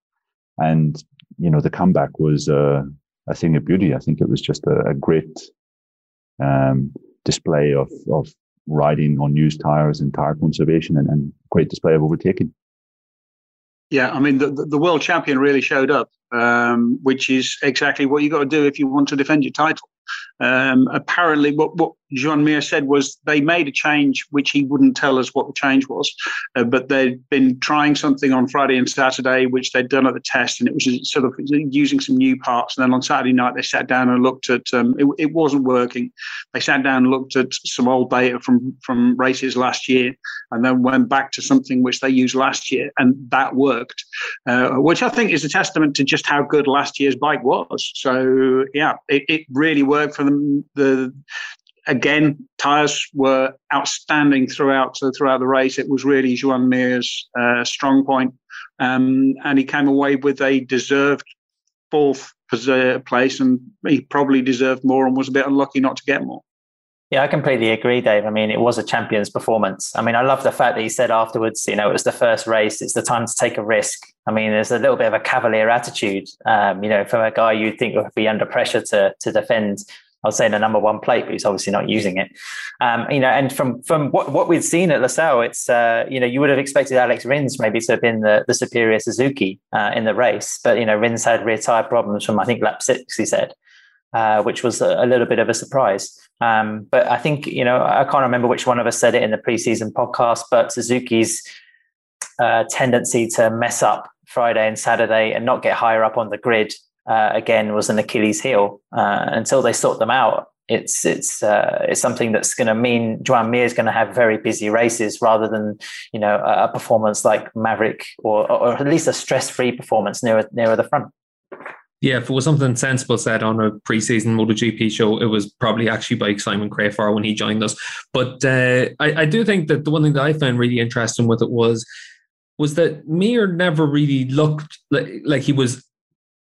and you know the comeback was uh, a thing of beauty. I think it was just a, a great um, display of, of riding on used tires and tire conservation and, and great display of overtaking. Yeah, I mean, the, the world champion really showed up, um, which is exactly what you got to do if you want to defend your title. Um, apparently, what, what Joan Mir said was they made a change, which he wouldn't tell us what the change was, uh, but they'd been trying something on Friday and Saturday, which they'd done at the test, and it was sort of using some new parts. And then on Saturday night, they sat down and looked at um, it, it wasn't working. They sat down and looked at some old data from from races last year, and then went back to something which they used last year, and that worked, uh, which I think is a testament to just how good last year's bike was. So yeah, it, it really worked for them. The again, tyres were outstanding throughout throughout the race. It was really Joan Mir's uh, strong point, um, and he came away with a deserved fourth place, and he probably deserved more and was a bit unlucky not to get more. Yeah, I completely agree, Dave. I mean, it was a champion's performance. I mean, I love the fact that he said afterwards, you know, it was the first race. It's the time to take a risk. I mean, there's a little bit of a cavalier attitude, um, you know, from a guy you'd think would be under pressure to to defend I was saying the number one plate, but he's obviously not using it. Um, you know, and from from what, what we've seen at Losail, it's uh, you know you would have expected Alex Rins maybe to have been the, the superior Suzuki uh, in the race, but you know Rins had rear tire problems from I think lap six, he said, uh, which was a, a, little bit of a surprise. Um, but I think you know I can't remember which one of us said it in the preseason podcast, but Suzuki's uh, tendency to mess up Friday and Saturday and not get higher up on the grid uh, again was an Achilles heel. Uh, until they sort them out, it's it's uh, it's something that's going to mean Joan Mir is going to have very busy races rather than you know a, performance like Maverick or, or at least a stress free performance nearer nearer the front. Yeah, if it was something sensible said on a preseason MotoGP show, it was probably actually by Simon Crafar when he joined us. But uh, I, I do think that the one thing that I found really interesting with it was was that Mir never really looked like, like he was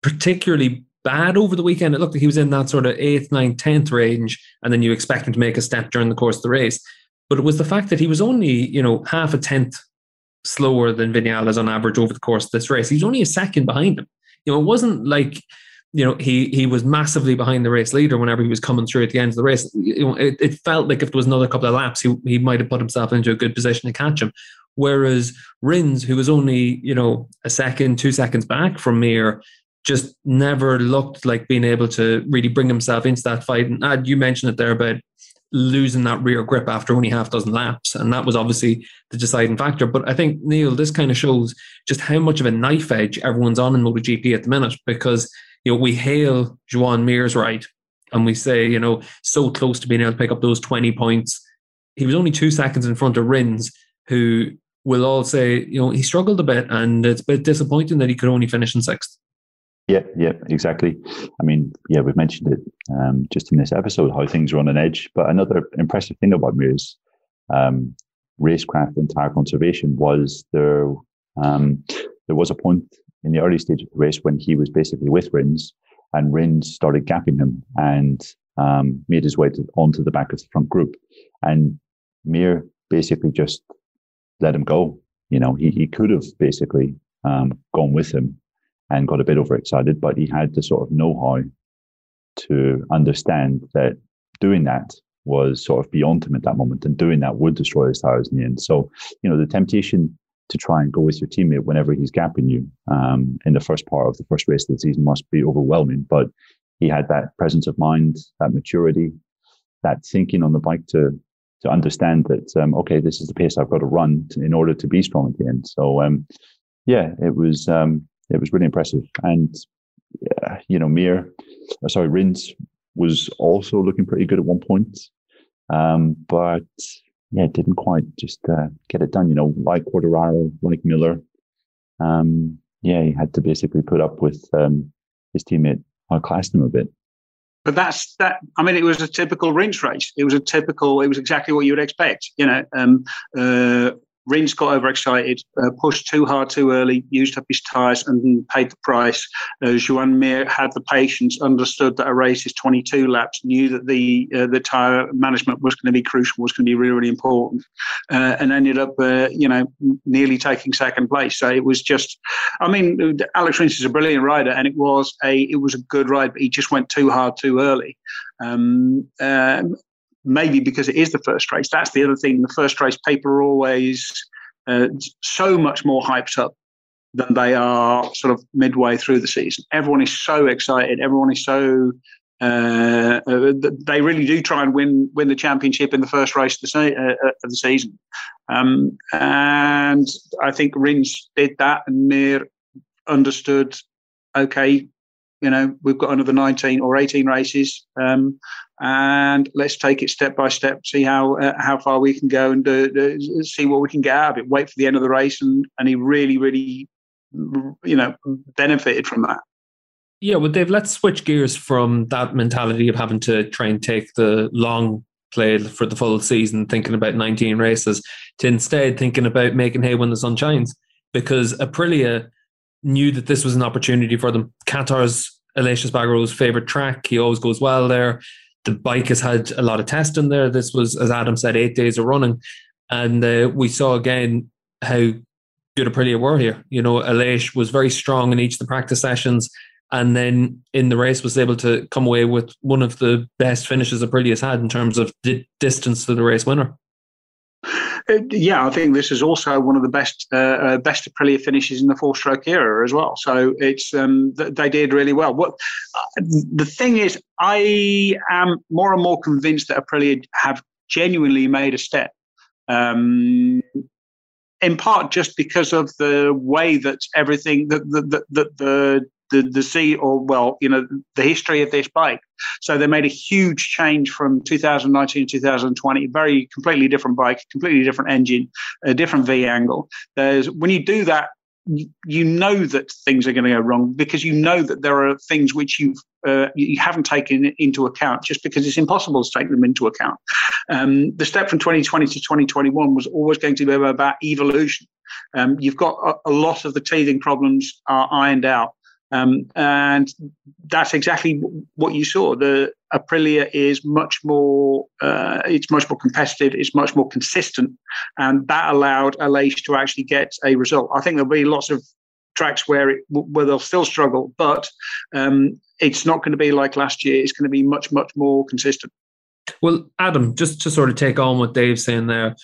particularly bad over the weekend. It looked like he was in that sort of eighth, ninth, tenth range, and then you expect him to make a step during the course of the race. But it was the fact that he was only, you know, half a tenth slower than Vinales on average over the course of this race. He's only a second behind him. You know, it wasn't like you know he he was massively behind the race leader whenever he was coming through at the end of the race. You know, it, it felt like if there was another couple of laps, he he might have put himself into a good position to catch him. Whereas Rins, who was only you know a second, two seconds back from Mir, just never looked like being able to really bring himself into that fight. And Ad, you mentioned it there about losing that rear grip after only half dozen laps. And that was obviously the deciding factor. But I think, Neil, this kind of shows just how much of a knife edge everyone's on in MotoGP at the minute because, you know, we hail Joan Mir's right and we say, you know, so close to being able to pick up those 20 points. He was only two seconds in front of Rins, who will all say, you know, he struggled a bit and it's a bit disappointing that he could only finish in sixth. Yeah, yeah, exactly. I mean, yeah, we've mentioned it um, just in this episode how things are on an edge. But another impressive thing about Mir's um, racecraft and tire conservation was there. Um, there was a point in the early stage of the race when he was basically with Rins, and Rins started gapping him and um, made his way to, onto the back of the front group, and Mir basically just let him go. You know, he he could have basically um, gone with him and got a bit overexcited, but he had the sort of know-how to understand that doing that was sort of beyond him at that moment, and doing that would destroy his tires in the end. So, you know, the temptation to try and go with your teammate whenever he's gapping you um, in the first part of the first race of the season must be overwhelming. But he had that presence of mind, that maturity, that thinking on the bike to to understand that um, okay, this is the pace I've got to run to, in order to be strong at the end. So, um, yeah, it was um, it was really impressive. And yeah, you know, Mir, uh, sorry, Rins was also looking pretty good at one point, um, but yeah, didn't quite just uh, get it done. You know, like Quartararo, like Miller, um, yeah, he had to basically put up with um, his teammate outclassed him a bit. But that's that. I mean, it was a typical Rins race. It was a typical. It was exactly what you would expect. You know, um, uh, Rins got overexcited, uh, pushed too hard too early, used up his tyres and paid the price. Uh, Joan Mir had the patience, understood that a race is 22 laps, knew that the uh, the tyre management was going to be crucial, was going to be really, really important, uh, and ended up, uh, you know, nearly taking second place. So it was just, I mean, Alex Rins is a brilliant rider, and it was a it was a good ride, but he just went too hard too early. Um, um, maybe because it is the first race. That's the other thing. The first race paper are always uh, so much more hyped up than they are sort of midway through the season. Everyone is so excited. Everyone is so uh, uh, they really do try and win win the championship in the first race of the, se- uh, uh, of the season. Um, and I think Rins did that, and Mir understood. Okay, you know we've got another 19 or 18 races, um, and let's take it step by step. See how uh, how far we can go and see what we can get out of it. Wait for the end of the race, and and he really really you know benefited from that. Yeah, well, Dave, let's switch gears from that mentality of having to try and take the long play for the full season, thinking about 19 races, to instead thinking about making hay when the sun shines. Because Aprilia knew that this was an opportunity for them. Qatar's Aleix Espargaro's favourite track. He always goes well there. The bike has had a lot of testing there. This was, as Adam said, eight days of running. And uh, we saw again how good Aprilia were here. You know, Aleix was very strong in each of the practice sessions and then in the race was able to come away with one of the best finishes Aprilia's had in terms of di- distance to the race winner. Uh, yeah, I think this is also one of the best uh, uh, best Aprilia finishes in the four stroke era as well. So it's um, th- they did really well. What uh, the thing is, I am more and more convinced that Aprilia have genuinely made a step. Um, in part just because of the way that everything that the, the, the, the the the sea or well you know the history of this bike so they made a huge change from 2019 to 2020 very completely different bike completely different engine a different v angle there's when you do that you know that things are going to go wrong because you know that there are things which you've uh, you haven't taken into account just because it's impossible to take them into account. Um, the step from 2020 to 2021 was always going to be about evolution. Um, you've got a, a, lot of the teething problems are ironed out. Um, and that's exactly what you saw. The Aprilia is much more, uh, it's much more competitive, it's much more consistent, and that allowed Aleix to actually get a result. I think there'll be lots of tracks where it where they'll still struggle, but um, it's not going to be like last year. It's going to be much much more consistent. Well, Adam, just to sort of take on what Dave's saying there,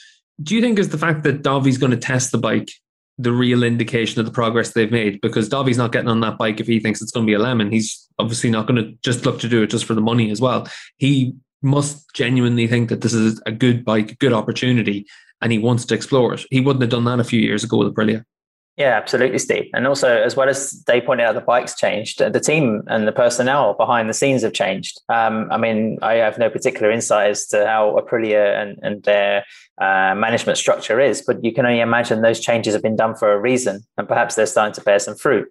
do you think is the fact that Dovi's going to test the bike the real indication of the progress they've made because Dovi's not getting on that bike if he thinks it's going to be a lemon. He's obviously not going to just look to do it just for the money as well. He must genuinely think that this is a good bike, a good opportunity, and he wants to explore it. He wouldn't have done that a few years ago with Aprilia. Yeah, absolutely, Steve. And also, as well as they pointed out, the bikes changed. The team and the personnel behind the scenes have changed. Um, I mean, I have no particular insight as to how Aprilia and, and their uh, management structure is, but you can only imagine those changes have been done for a reason, and perhaps they're starting to bear some fruit.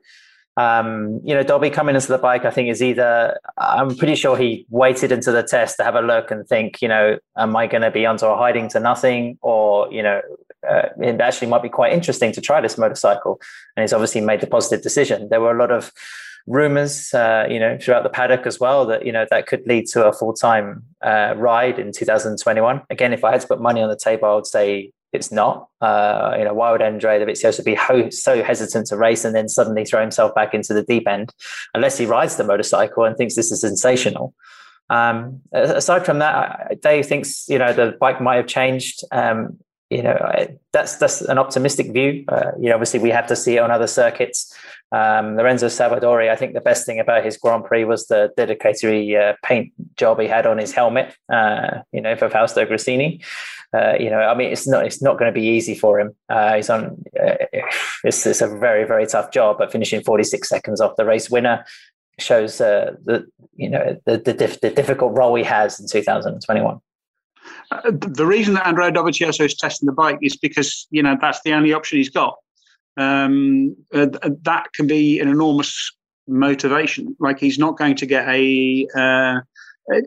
Um, you know, Dovi coming into the bike, I think is either, I'm pretty sure he waited into the test to have a look and think, you know, am I going to be onto a hiding to nothing? Or, you know, uh, it actually might be quite interesting to try this motorcycle. And he's obviously made the positive decision. There were a lot of rumors, uh, you know, throughout the paddock as well that, you know, that could lead to a full time uh, ride in 2021. Again, if I had to put money on the table, I would say it's not. Uh, you know, why would Andre Dovizioso be ho- so hesitant to race and then suddenly throw himself back into the deep end, unless he rides the motorcycle and thinks this is sensational? Um, aside from that, Dave thinks you know the bike might have changed. Um, you know, that's that's an optimistic view. Uh, you know, obviously we have to see it on other circuits. Um, Lorenzo Savadori, I think the best thing about his Grand Prix was the dedicatory uh, paint job he had on his helmet. Uh, you know, for Fausto Gresini. Uh, you know, I mean, it's not it's not going to be easy for him. Uh, he's on. Uh, it's, it's a very very tough job, but finishing 46 seconds off the race winner shows the you know the the, dif- the difficult role he has in 2021. Uh, the reason that Andrea Dovizioso is testing the bike is because you know that's the only option he's got. Um, uh, that can be an enormous motivation. Like he's not going to get a. Uh,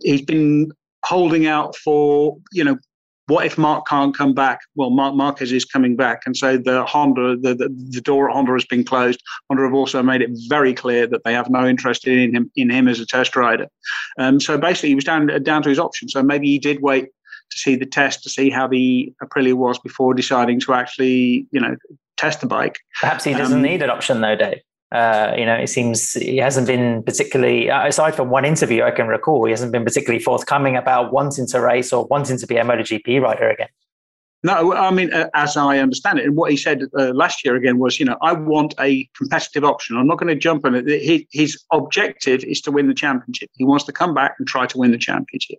he's been holding out for you know what if Mark can't come back? Well, Mark Marquez is coming back, and so the Honda, the, the, the, door at Honda has been closed. Honda have also made it very clear that they have no interest in him in him as a test rider. Um, so basically, he was down down to his option. So maybe he did wait to see the test to see how the Aprilia was before deciding to actually, you know, test the bike. Perhaps he doesn't um, need an option though, Dave. Uh, you know, it seems he hasn't been particularly, aside from one interview I can recall, he hasn't been particularly forthcoming about wanting to race or wanting to be a MotoGP rider again. No, I mean, uh, as I understand it, and what he said uh, last year again was, you know, I want a competitive option. I'm not going to jump on it. His, his objective is to win the championship. He wants to come back and try to win the championship.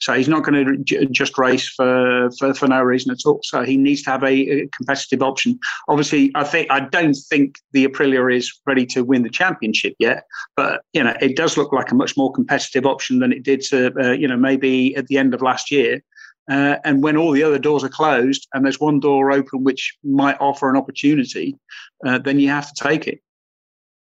So he's not going to j- just race for, for, for no reason at all. So he needs to have a, a, competitive option. Obviously, I think I don't think the Aprilia is ready to win the championship yet, but you know, it does look like a much more competitive option than it did to, uh, you know, maybe at the end of last year. Uh, and when all the other doors are closed and there's one door open which might offer an opportunity, uh, then you have to take it.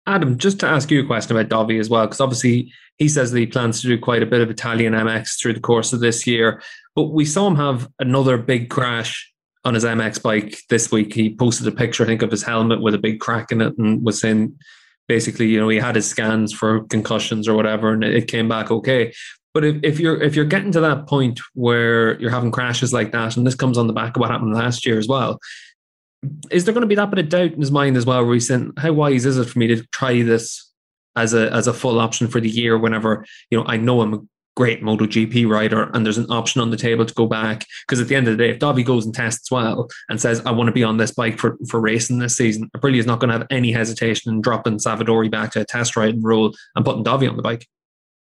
Adam, just to ask you a question about Dovi as well, because obviously he says that he plans to do quite a bit of Italian MX through the course of this year. But we saw him have another big crash on his MX bike this week. He posted a picture, I think, of his helmet with a big crack in it and was saying basically, you know, he had his scans for concussions or whatever, and it came back okay. But if, if you're if you're getting to that point where you're having crashes like that, and this comes on the back of what happened last year as well, is there going to be that bit of doubt in his mind as well, where he's saying, "How wise is it for me to try this as a as a full option for the year? Whenever you know I know I'm a great MotoGP rider, and there's an option on the table to go back. Because at the end of the day, if Dovi goes and tests well and says, "I want to be on this bike for for racing this season," Aprilia is not going to have any hesitation in dropping Savadori back to a test riding role and putting Dovi on the bike.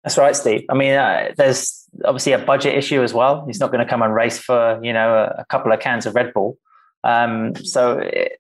That's right, Steve. I mean, uh, there's obviously a budget issue as well. He's not going to come and race for you know a, a couple of cans of Red Bull. Um, so it,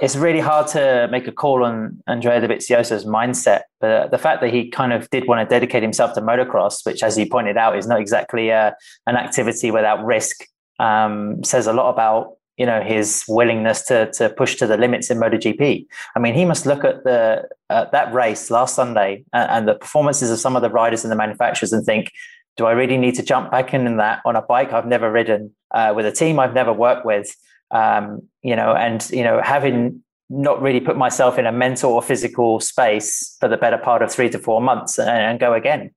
it's really hard to make a call on Andrea Dovizioso's mindset. But the fact that he kind of did want to dedicate himself to motocross, which, as you pointed out, is not exactly uh, an activity without risk, um, says a lot about you know his willingness to to push to the limits in MotoGP. I mean, he must look at the uh, that race last Sunday and, and, the performances of some of the riders and the manufacturers and think, do I really need to jump back in, that on a bike I've never ridden uh, with a team I've never worked with? Um, you know, and you know, having not really put myself in a mental or physical space for the better part of three to four months and, and go again.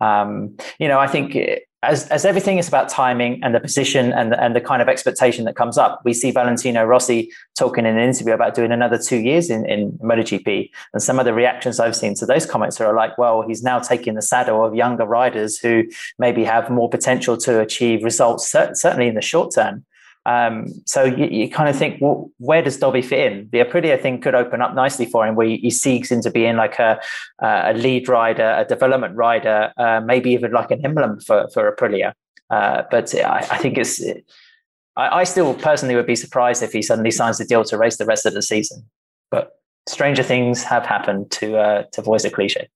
Um, you know, I think as, as everything is about timing and the position and the, and the kind of expectation that comes up, we see Valentino Rossi talking in an interview about doing another two years in, in MotoGP. And some of the reactions I've seen to those comments are like, well, he's now taking the saddle of younger riders who maybe have more potential to achieve results, certainly in the short term. Um, so you, you, kind of think, well, where does Dovi fit in? The Aprilia thing could open up nicely for him, where he, seeks into being like a, a lead rider, a development rider, uh, maybe even like an emblem for for Aprilia. Uh, but I, I, think it's. I, I still personally would be surprised if he suddenly signs a deal to race the rest of the season. But stranger things have happened to uh, to voice a cliche.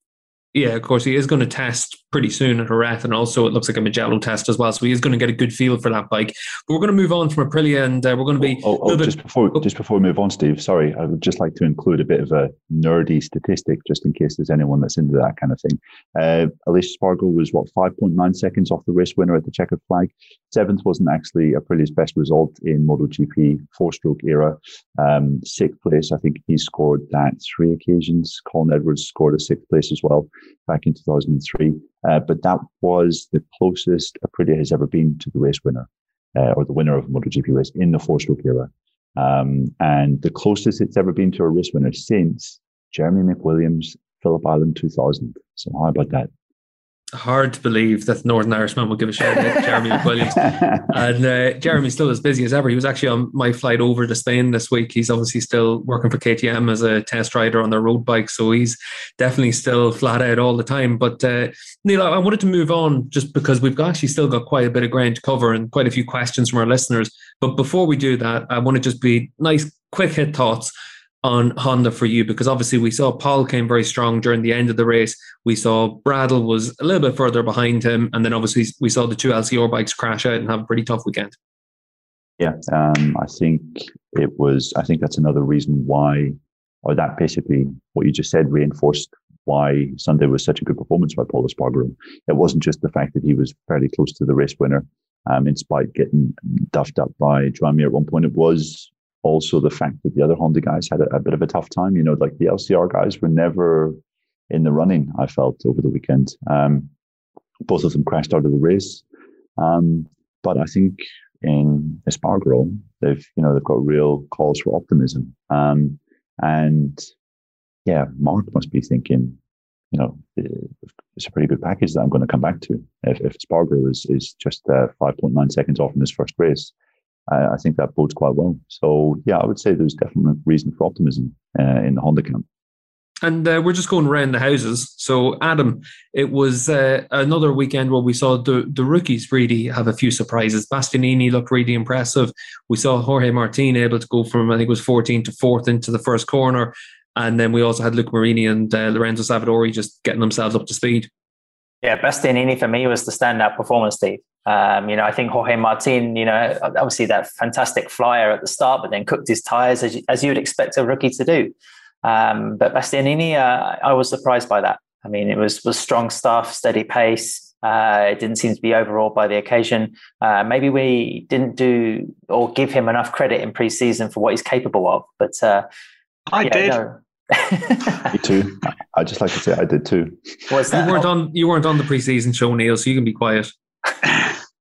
Yeah, of course, he is going to test pretty soon at Jerez, and also it looks like a Mugello test as well. So he is going to get a good feel for that bike. But we're going to move on from Aprilia, and uh, we're going to be. Oh, oh, just before oh. just before we move on, Steve. Sorry, I would just like to include a bit of a nerdy statistic, just in case there's anyone that's into that kind of thing. Uh, Aleix Espargaro was what 5.9 seconds off the race winner at the checkered flag. Seventh wasn't actually Aprilia's best result in MotoGP four-stroke era. Um, sixth place, I think he scored that three occasions. Colin Edwards scored a sixth place as well back in 2003. Uh, but that was the closest Aprilia has ever been to the race winner uh, or the winner of a MotoGP race in the four stroke era. Um, and the closest it's ever been to a race winner since Jeremy McWilliams, Phillip Island 2000. So, how about that? Hard to believe that Northern Irishman will give a shout out to Jeremy [LAUGHS] Williams. And uh, Jeremy's still as busy as ever. He was actually on my flight over to Spain this week. He's obviously still working for KTM as a test rider on their road bike. So he's definitely still flat out all the time. But uh, Neil, I wanted to move on just because we've actually still got quite a bit of ground to cover and quite a few questions from our listeners. But before we do that, I want to just be nice, quick hit thoughts on Honda for you? Because obviously we saw Pol came very strong during the end of the race. We saw Bradl was a little bit further behind him, and then obviously we saw the two LCR bikes crash out and have a pretty tough weekend. Yeah, um, I think it was. I think that's another reason why, or that basically what you just said reinforced why Sunday was such a good performance by Pol Espargaro. It wasn't just the fact that he was fairly close to the race winner, um, in spite getting duffed up by Joan Mir at one point. It was also the fact that the other Honda guys had a, a, bit of a tough time. You know, like the LCR guys were never in the running. I felt over the weekend. Um, both of them crashed out of the race. Um, but I think in Espargaro, they've you know they've got real cause for optimism. Um, and yeah, Mark must be thinking, you know, it's a pretty good package that I'm going to come back to. If, if Spargo is is just uh, 5.9 seconds off in his first race, I, I, think that bodes quite well. So yeah, I would say there's definite reason for optimism uh, in the Honda camp. And uh, we're just going around the houses. So, Adam, it was uh, another weekend where we saw the, the rookies really have a few surprises. Bastianini looked really impressive. We saw Jorge Martin able to go from, I think it was 14 to fourth into the first corner. And then we also had Luca Marini and uh, Lorenzo Savadori just getting themselves up to speed. Yeah, Bastianini for me was the standout performance, Steve. Um, you know, I think Jorge Martin, you know, obviously that fantastic flyer at the start, but then cooked his tires as, as you would expect a rookie to do. Um, but Bastianini, uh, I was surprised by that. I mean, it was was strong stuff, steady pace. Uh, it didn't seem to be overawed by the occasion. Uh, maybe we didn't do or give him enough credit in pre-season for what he's capable of. But uh, I yeah, did. No. [LAUGHS] Me too. I just like to say I did too. Was that you weren't on you weren't on the preseason show, Neil, so you can be quiet.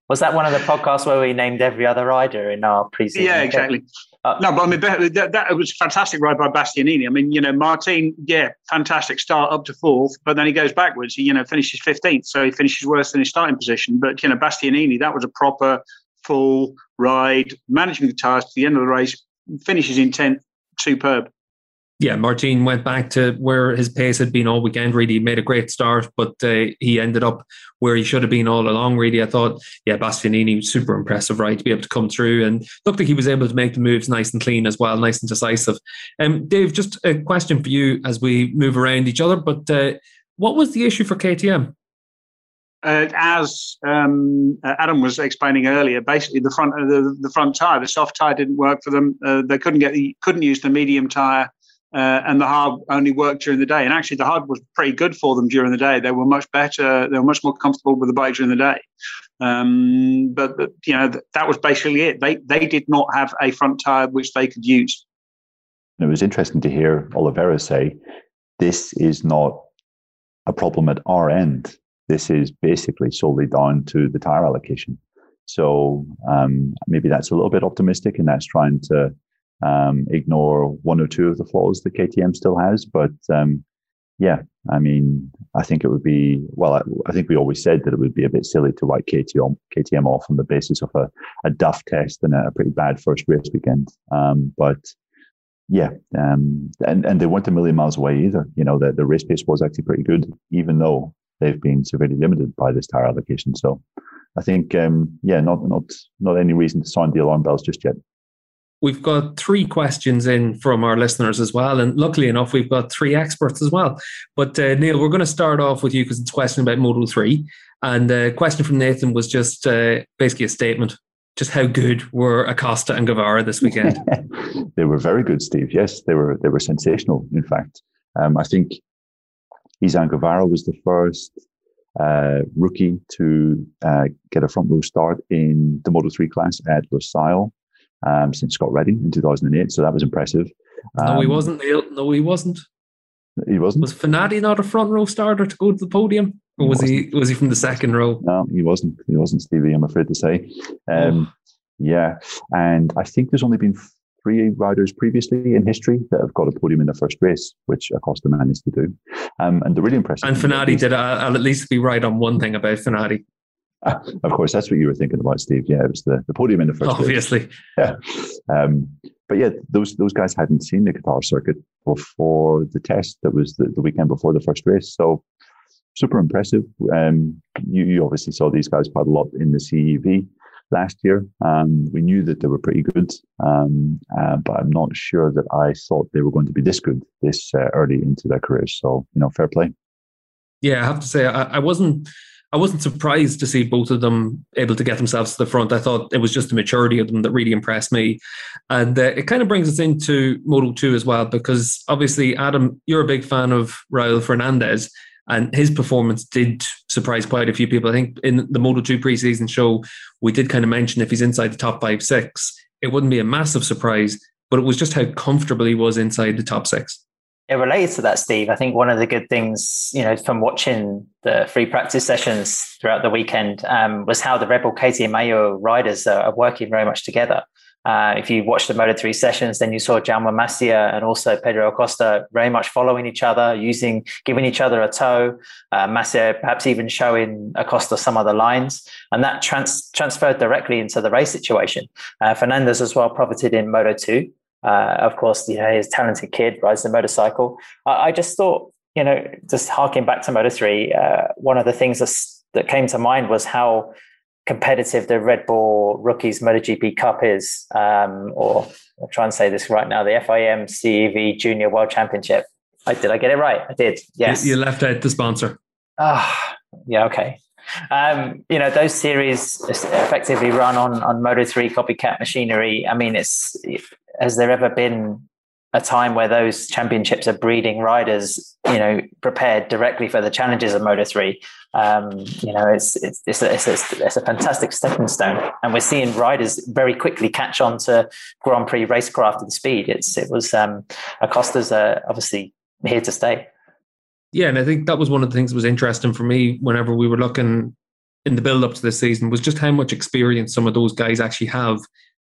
Was that one of the podcasts where we named every other rider in our preseason? Yeah, exactly. Uh, no, but I mean that, that was a fantastic ride by Bastianini. I mean, you know, Martin, yeah, fantastic start up to fourth, but then he goes backwards. He, you know, finishes fifteenth, so he finishes worse than his starting position. But you know, Bastianini, that was a proper full ride, managing the tires to the end of the race, finishes in tenth, superb yeah, Martin went back to where his pace had been all weekend. Really he made a great start, but uh, he ended up where he should have been all along. Really, I thought, yeah, Bastianini super impressive, right, to be able to come through and looked like he was able to make the moves nice and clean as well, nice and decisive. Um, Dave, just a question for you as we move around each other. But uh, what was the issue for KTM? Uh, as um, Adam was explaining earlier, basically the front uh, the, the front tire, the soft tire didn't work for them. Uh, they couldn't get the, couldn't use the medium tire uh, and the hard only worked during the day. And actually, the hard was pretty good for them during the day. They were much better. They were much more comfortable with the bike during the day. Um, but, you know that, that was basically it. They they did not have a front tire which they could use. it was interesting to hear Oliveira say, "This is not a problem at our end. This is basically solely down to the tire allocation." So um, maybe that's a little bit optimistic, and that's trying to um, ignore one or two of the flaws that KTM still has. But um, yeah, I mean, I think it would be, well, I, I, think we always said that it would be a bit silly to write KTM, KTM off on the basis of a, a duff test and a pretty bad first race weekend. Um, but yeah, um, and, and they weren't a million miles away either. You know, the, the race pace was actually pretty good, even though they've been severely limited by this tire allocation. So I think, um, yeah, not, not, not any reason to sound the alarm bells just yet. We've got three questions in from our listeners as well. And luckily enough, we've got three experts as well. But uh, Neil, we're going to start off with you because it's a question about Moto 3. And the question from Nathan was just uh, basically a statement. Just how good were Acosta and Guevara this weekend? [LAUGHS] they were very good, Steve. Yes, they were. They were sensational. In fact, um, I think Izan Guevara was the first uh, rookie to uh, get a front row start in the Moto 3 class at Losail um, since Scott Redding in 2008. So that was impressive. Um, no, he um, wasn't. No, he wasn't. He wasn't. Was Fenati not a front row starter to go to the podium, or was he? Was he from the second row? No, he wasn't. He wasn't Stevie. I'm afraid to say. Um, oh. Yeah, and I think there's only been three riders previously in history that have got a podium in the first race, which Acosta managed to do. Um, and the really impressive. And Fenati did. I'll at least be right on one thing about Fenati. [LAUGHS] of course, that's what you were thinking about, Steve. Yeah, it was the, the podium in the first. Obviously, [LAUGHS] yeah. Um, but yeah, those those guys hadn't seen the Qatar circuit before the test. That was the, the weekend before the first race. So super impressive. Um, you, you obviously saw these guys quite a lot in the CEV last year. Um, we knew that they were pretty good, um, uh, but I'm not sure that I thought they were going to be this good this uh, early into their careers. So you know, fair play. Yeah, I have to say I, I wasn't I wasn't surprised to see both of them able to get themselves to the front. I thought it was just the maturity of them that really impressed me. And uh, it kind of brings us into Moto 2 as well, because obviously, Adam, you're a big fan of Raul Fernandez, and his performance did surprise quite a few people. I think in the Moto 2 preseason show, we did kind of mention if he's inside the top five, six, it wouldn't be a massive surprise, but it was just how comfortable he was inside the top six it relates to that, Steve. I think one of the good things, you know, from watching the free practice sessions throughout the weekend um, was how the Red Bull KTM riders are, working very much together. Uh, if you watched the Moto 3 sessions, then you saw Jaume Masia and also Pedro Acosta very much following each other, using, giving each other a tow. Uh, perhaps even showing Acosta some other lines. And that trans- transferred directly into the race situation. Uh, Fernandez as well profited in Moto 2. Uh, of course, you know, he's a talented kid, rides the motorcycle. I, I just thought, you know, just harking back to Moto 3, uh, one of the things that's, that came to mind was how competitive the Red Bull Rookies MotoGP Cup is, um, or I'll try and say this right now, the FIM CEV Junior World Championship. I, did I get it right? I did. Yes. You, left out the sponsor. Ah, yeah. Okay. Um, you know, those series effectively run on on Moto Three copycat machinery. I mean, it's has there ever been a time where those championships are breeding riders, you know, prepared directly for the challenges of Moto Three. Um, you know, it's it's it's a, it's, a, it's a fantastic stepping stone, and we're seeing riders very quickly catch on to Grand Prix racecraft and speed. It's it was um, Acosta's uh, obviously here to stay. Yeah, and I think that was one of the things that was interesting for me whenever we were looking in the build up to this season was just how much experience some of those guys actually have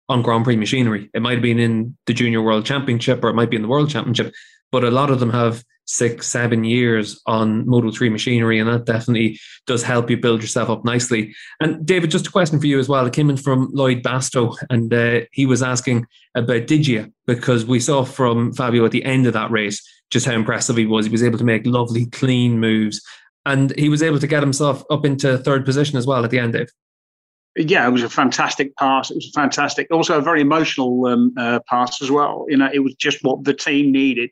on Grand Prix machinery. It might have been in the Junior World Championship or it might be in the World Championship, but a lot of them have six, seven years on Moto 3 machinery, and that definitely does help you build yourself up nicely. And David, just a question for you as well. It came in from Lloyd Basto, and uh, he was asking about Diggia because we saw from Fabio at the end of that race just how impressive he was. He was able to make lovely, clean moves, and he was able to get himself up into third position as well at the end, Dave yeah, it was a fantastic pass. It was a fantastic. Also, a very emotional um, uh, pass as well. You know, it was just what the team needed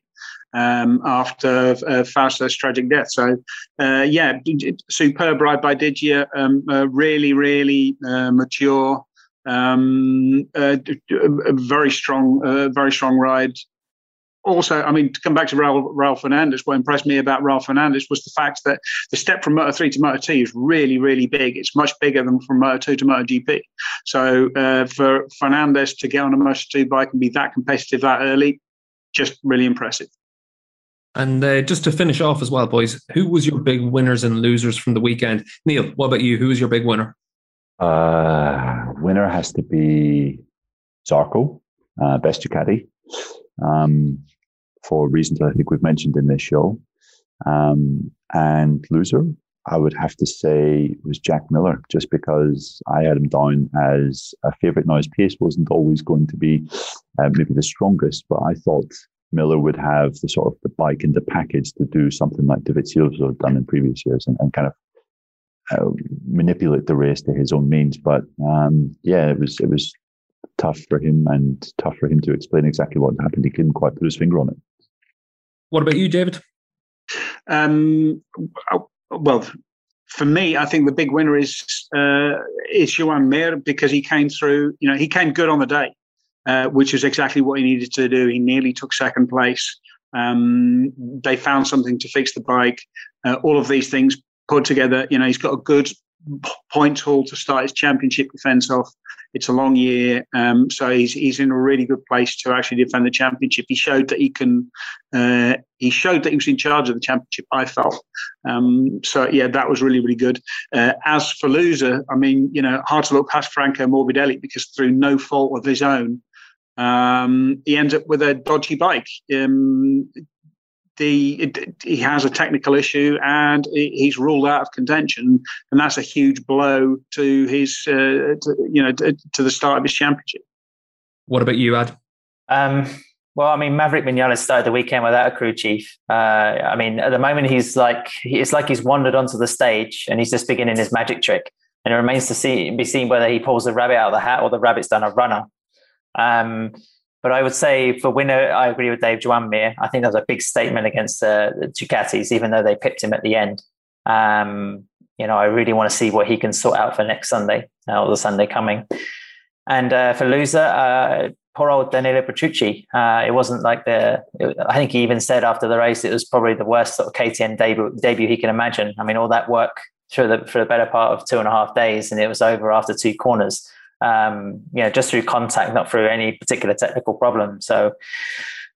um, after uh, Fausto's tragic death. So, uh, yeah, superb ride by Diggia. Um, uh, really, really uh, mature. Um, uh, very strong, uh, very strong ride also, I mean, to come back to Ralph, Raul Fernandez, what impressed me about Ralph Fernandez was the fact that the step from Moto 3 to Moto 2 is really, really big. It's much bigger than from Moto 2 to Moto GP. So uh, for Fernandez to get on a Moto 2 bike and be that competitive that early, just really impressive. And uh, just to finish off as well, boys, who was your big winners and losers from the weekend? Neil, what about you? Who was your big winner? Uh, winner has to be Zarco, uh, best Ducati. Um, for reasons I think we've mentioned in this show. Um, and loser, I would have to say was Jack Miller, just because I had him down as a favourite. Now, his pace wasn't always going to be uh, maybe the strongest, but I thought Miller would have the sort of the bike and the package to do something like Dovizioso had done in previous years and, and kind of uh, manipulate the race to his own means. But um, yeah, it was it was tough for him and tough for him to explain exactly what happened. He couldn't quite put his finger on it. What about you, David? Um, well, for me, I think the big winner is uh, is Joan Mir because he came through. You know, he came good on the day, uh, which is exactly what he needed to do. He nearly took second place. Um, they found something to fix the bike. Uh, all of these things put together. You know, he's got a good point haul to start his championship defence off. It's a long year, um, so he's he's in a really good place to actually defend the championship. He showed that he can. Uh, he showed that he was in charge of the championship. I felt. Um, so yeah, that was really really good. Uh, as for loser, I mean, you know, hard to look past Franco Morbidelli because through no fault of his own, um, he ends up with a dodgy bike. Um, the he has a technical issue and he's ruled out of contention, and that's a huge blow to his uh, to, you know to, to, the start of his championship. What about you, Ad? Um, well, I mean, Maverick Vinales started the weekend without a crew chief. Uh, I mean, at the moment, he's like it's like he's wandered onto the stage and he's just beginning his magic trick, and it remains to see be seen whether he pulls the rabbit out of the hat or the rabbit's done a runner. Um, but I would say for winner, I agree with Dave Joan. I think that was a big statement against uh, the Ducatis, even though they pipped him at the end. Um, you know, I really want to see what he can sort out for next Sunday uh, or the Sunday coming. And uh, for loser, uh, poor old Danilo Petrucci. Uh, it wasn't like the. It, I think he even said after the race it was probably the worst sort of KTM debut, debut he can imagine. I mean, all that work for the for the better part of two and a half days, and it was over after two corners um, you know, just through contact, not through any particular technical problem. So,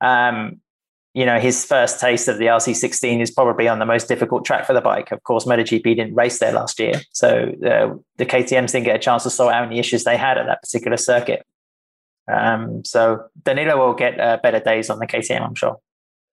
um, you know, his first taste of the RC16 is probably on the most difficult track for the bike. Of course, MotoGP didn't race there last year, so uh, the KTM's didn't get a chance to sort out any issues they had at that particular circuit. Um, so Danilo will get uh, better days on the KTM, I'm sure.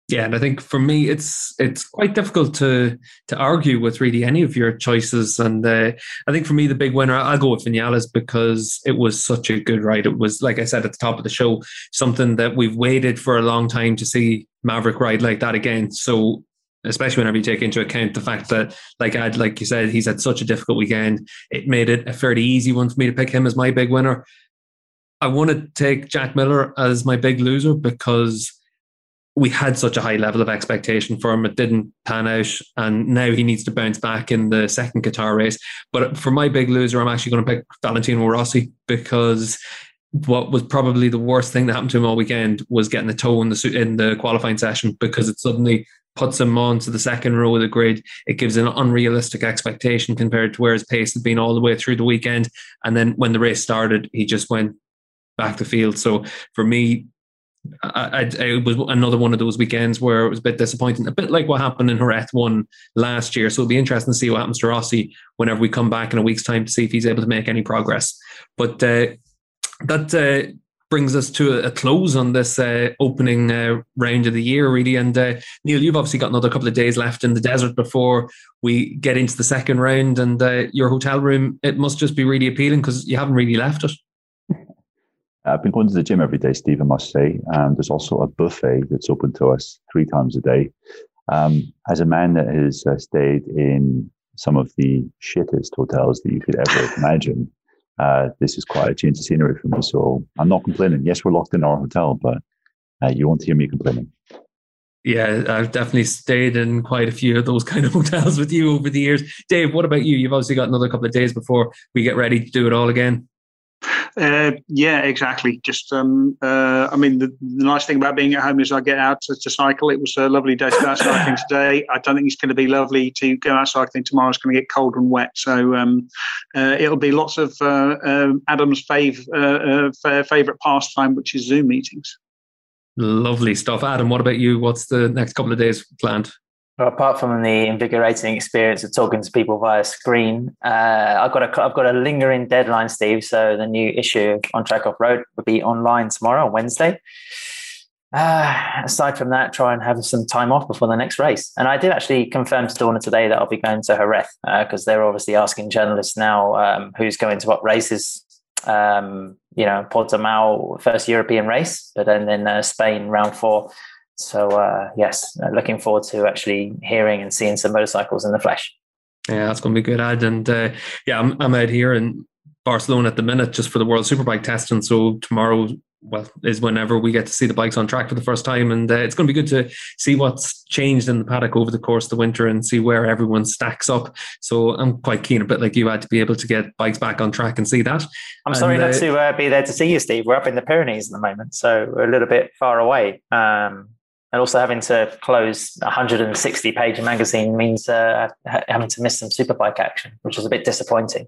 Yeah, and I think for me, it's it's quite difficult to to argue with really any of your choices. And uh, I think for me, the big winner, I'll go with Vinales because it was such a good ride. It was, like I said at the top of the show, something that we've waited for a long time to see Maverick ride like that again. So especially whenever you take into account the fact that, like I'd like you said, he's had such a difficult weekend. It made it a fairly easy one for me to pick him as my big winner. I want to take Jack Miller as my big loser because we had such a high level of expectation for him. It didn't pan out, and now he needs to bounce back in the second Qatar race. But for my big loser, I'm actually going to pick Valentino Rossi because what was probably the worst thing that happened to him all weekend was getting the toe in the in the qualifying session because it suddenly puts him on to the second row of the grid. It gives an unrealistic expectation compared to where his pace had been all the way through the weekend. And then when the race started, he just went back to field. So for me, I, I, it was another one of those weekends where it was a bit disappointing, a bit like what happened in Jerez one last year. So it'll be interesting to see what happens to Rossi whenever we come back in a week's time to see if he's able to make any progress. But uh, that uh, brings us to a, a close on this uh, opening uh, round of the year, really. And uh, Neil, you've obviously got another couple of days left in the desert before we get into the second round. And uh, your hotel room, it must just be really appealing because you haven't really left it. I've been going to the gym every day, Steve, I must say. And there's also a buffet that's open to us three times a day. Um, as a man that has uh, stayed in some of the shittest hotels that you could ever [LAUGHS] imagine, uh, this is quite a change of scenery for me. So I'm not complaining. Yes, we're locked in our hotel, but uh, you won't hear me complaining. Yeah, I've definitely stayed in quite a few of those kind of [LAUGHS] hotels with you over the years. Dave, what about you? You've obviously got another couple of days before we get ready to do it all again. Uh, yeah, exactly. Just, um, uh, I mean, the, the, nice thing about being at home is I get out to, to, cycle. It was a lovely day to go out cycling [COUGHS] today. I don't think it's going to be lovely to go out cycling tomorrow. It's going to get cold and wet. So um, uh, it'll be lots of uh, um, Adam's fav, uh, uh, favorite pastime, which is Zoom meetings. Lovely stuff. Adam, what about you? What's the next couple of days planned? Well, apart from the invigorating experience of talking to people via screen, uh, I've got a I've got a lingering deadline, Steve. So the new issue on Track Off Road will be online tomorrow, Wednesday. Uh, aside from that, try and have some time off before the next race. And I did actually confirm to Dorna today that I'll be going to Jerez because uh, they're obviously asking journalists now um, who's going to what races. Um, you know, Portimao first European race, but then in uh, Spain round four so uh, yes, uh, looking forward to actually hearing and seeing some motorcycles in the flesh. Yeah, that's going to be good, Ad. And uh, yeah, I'm, I'm out here in Barcelona at the minute just for the World Superbike testing. So tomorrow well, is whenever we get to see the bikes on track for the first time. And uh, it's going to be good to see what's changed in the paddock over the course of the winter and see where everyone stacks up. So I'm quite keen, a bit like you had to be able to get bikes back on track and see that. I'm and, sorry not uh, to uh, be there to see you, Steve. We're up in the Pyrenees at the moment, so we're a little bit far away. Um, and also having to close a 160 page magazine means uh, having to miss some superbike action, which was a bit disappointing.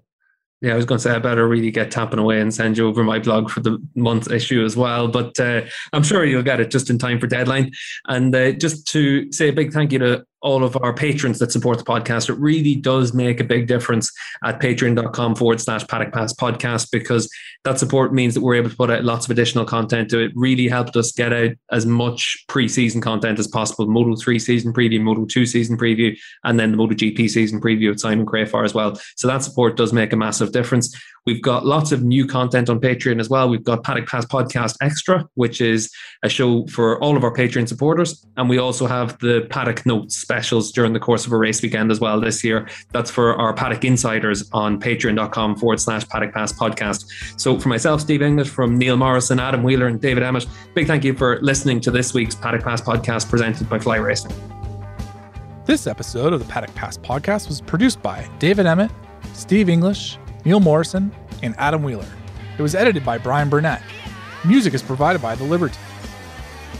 Yeah, I was going to say I better really get tapping away and send you over my blog for the month issue as well. But uh, I'm sure you'll get it just in time for deadline. And uh, just to say a big thank you to all of our patrons that support the podcast. It really does make a big difference at patreon.com forward slash paddock pass podcast because that support means that we're able to put out lots of additional content. It really helped us get out as much pre-season content as possible. Moto 3 season preview, Moto 2 season preview, and then the Moto GP season preview with Simon Crafar as well. So that support does make a massive difference. We've got lots of new content on Patreon as well. We've got Paddock Pass Podcast Extra, which is a show for all of our Patreon supporters. And we also have the Paddock Notes specials during the course of a race weekend as well this year. That's for our Paddock Insiders on patreon.com forward slash Paddock Pass Podcast. So for myself, Steve English, from Neil Morrison, Adam Wheeler, and David Emmett, big thank you for listening to this week's Paddock Pass Podcast presented by Fly Racing. This episode of the Paddock Pass Podcast was produced by David Emmett, Steve English, Neil Morrison, and Adam Wheeler. It was edited by Brian Burnett. Music is provided by The Liberty.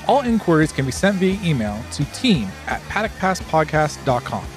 All inquiries can be sent via email to team at paddockpasspodcast.com.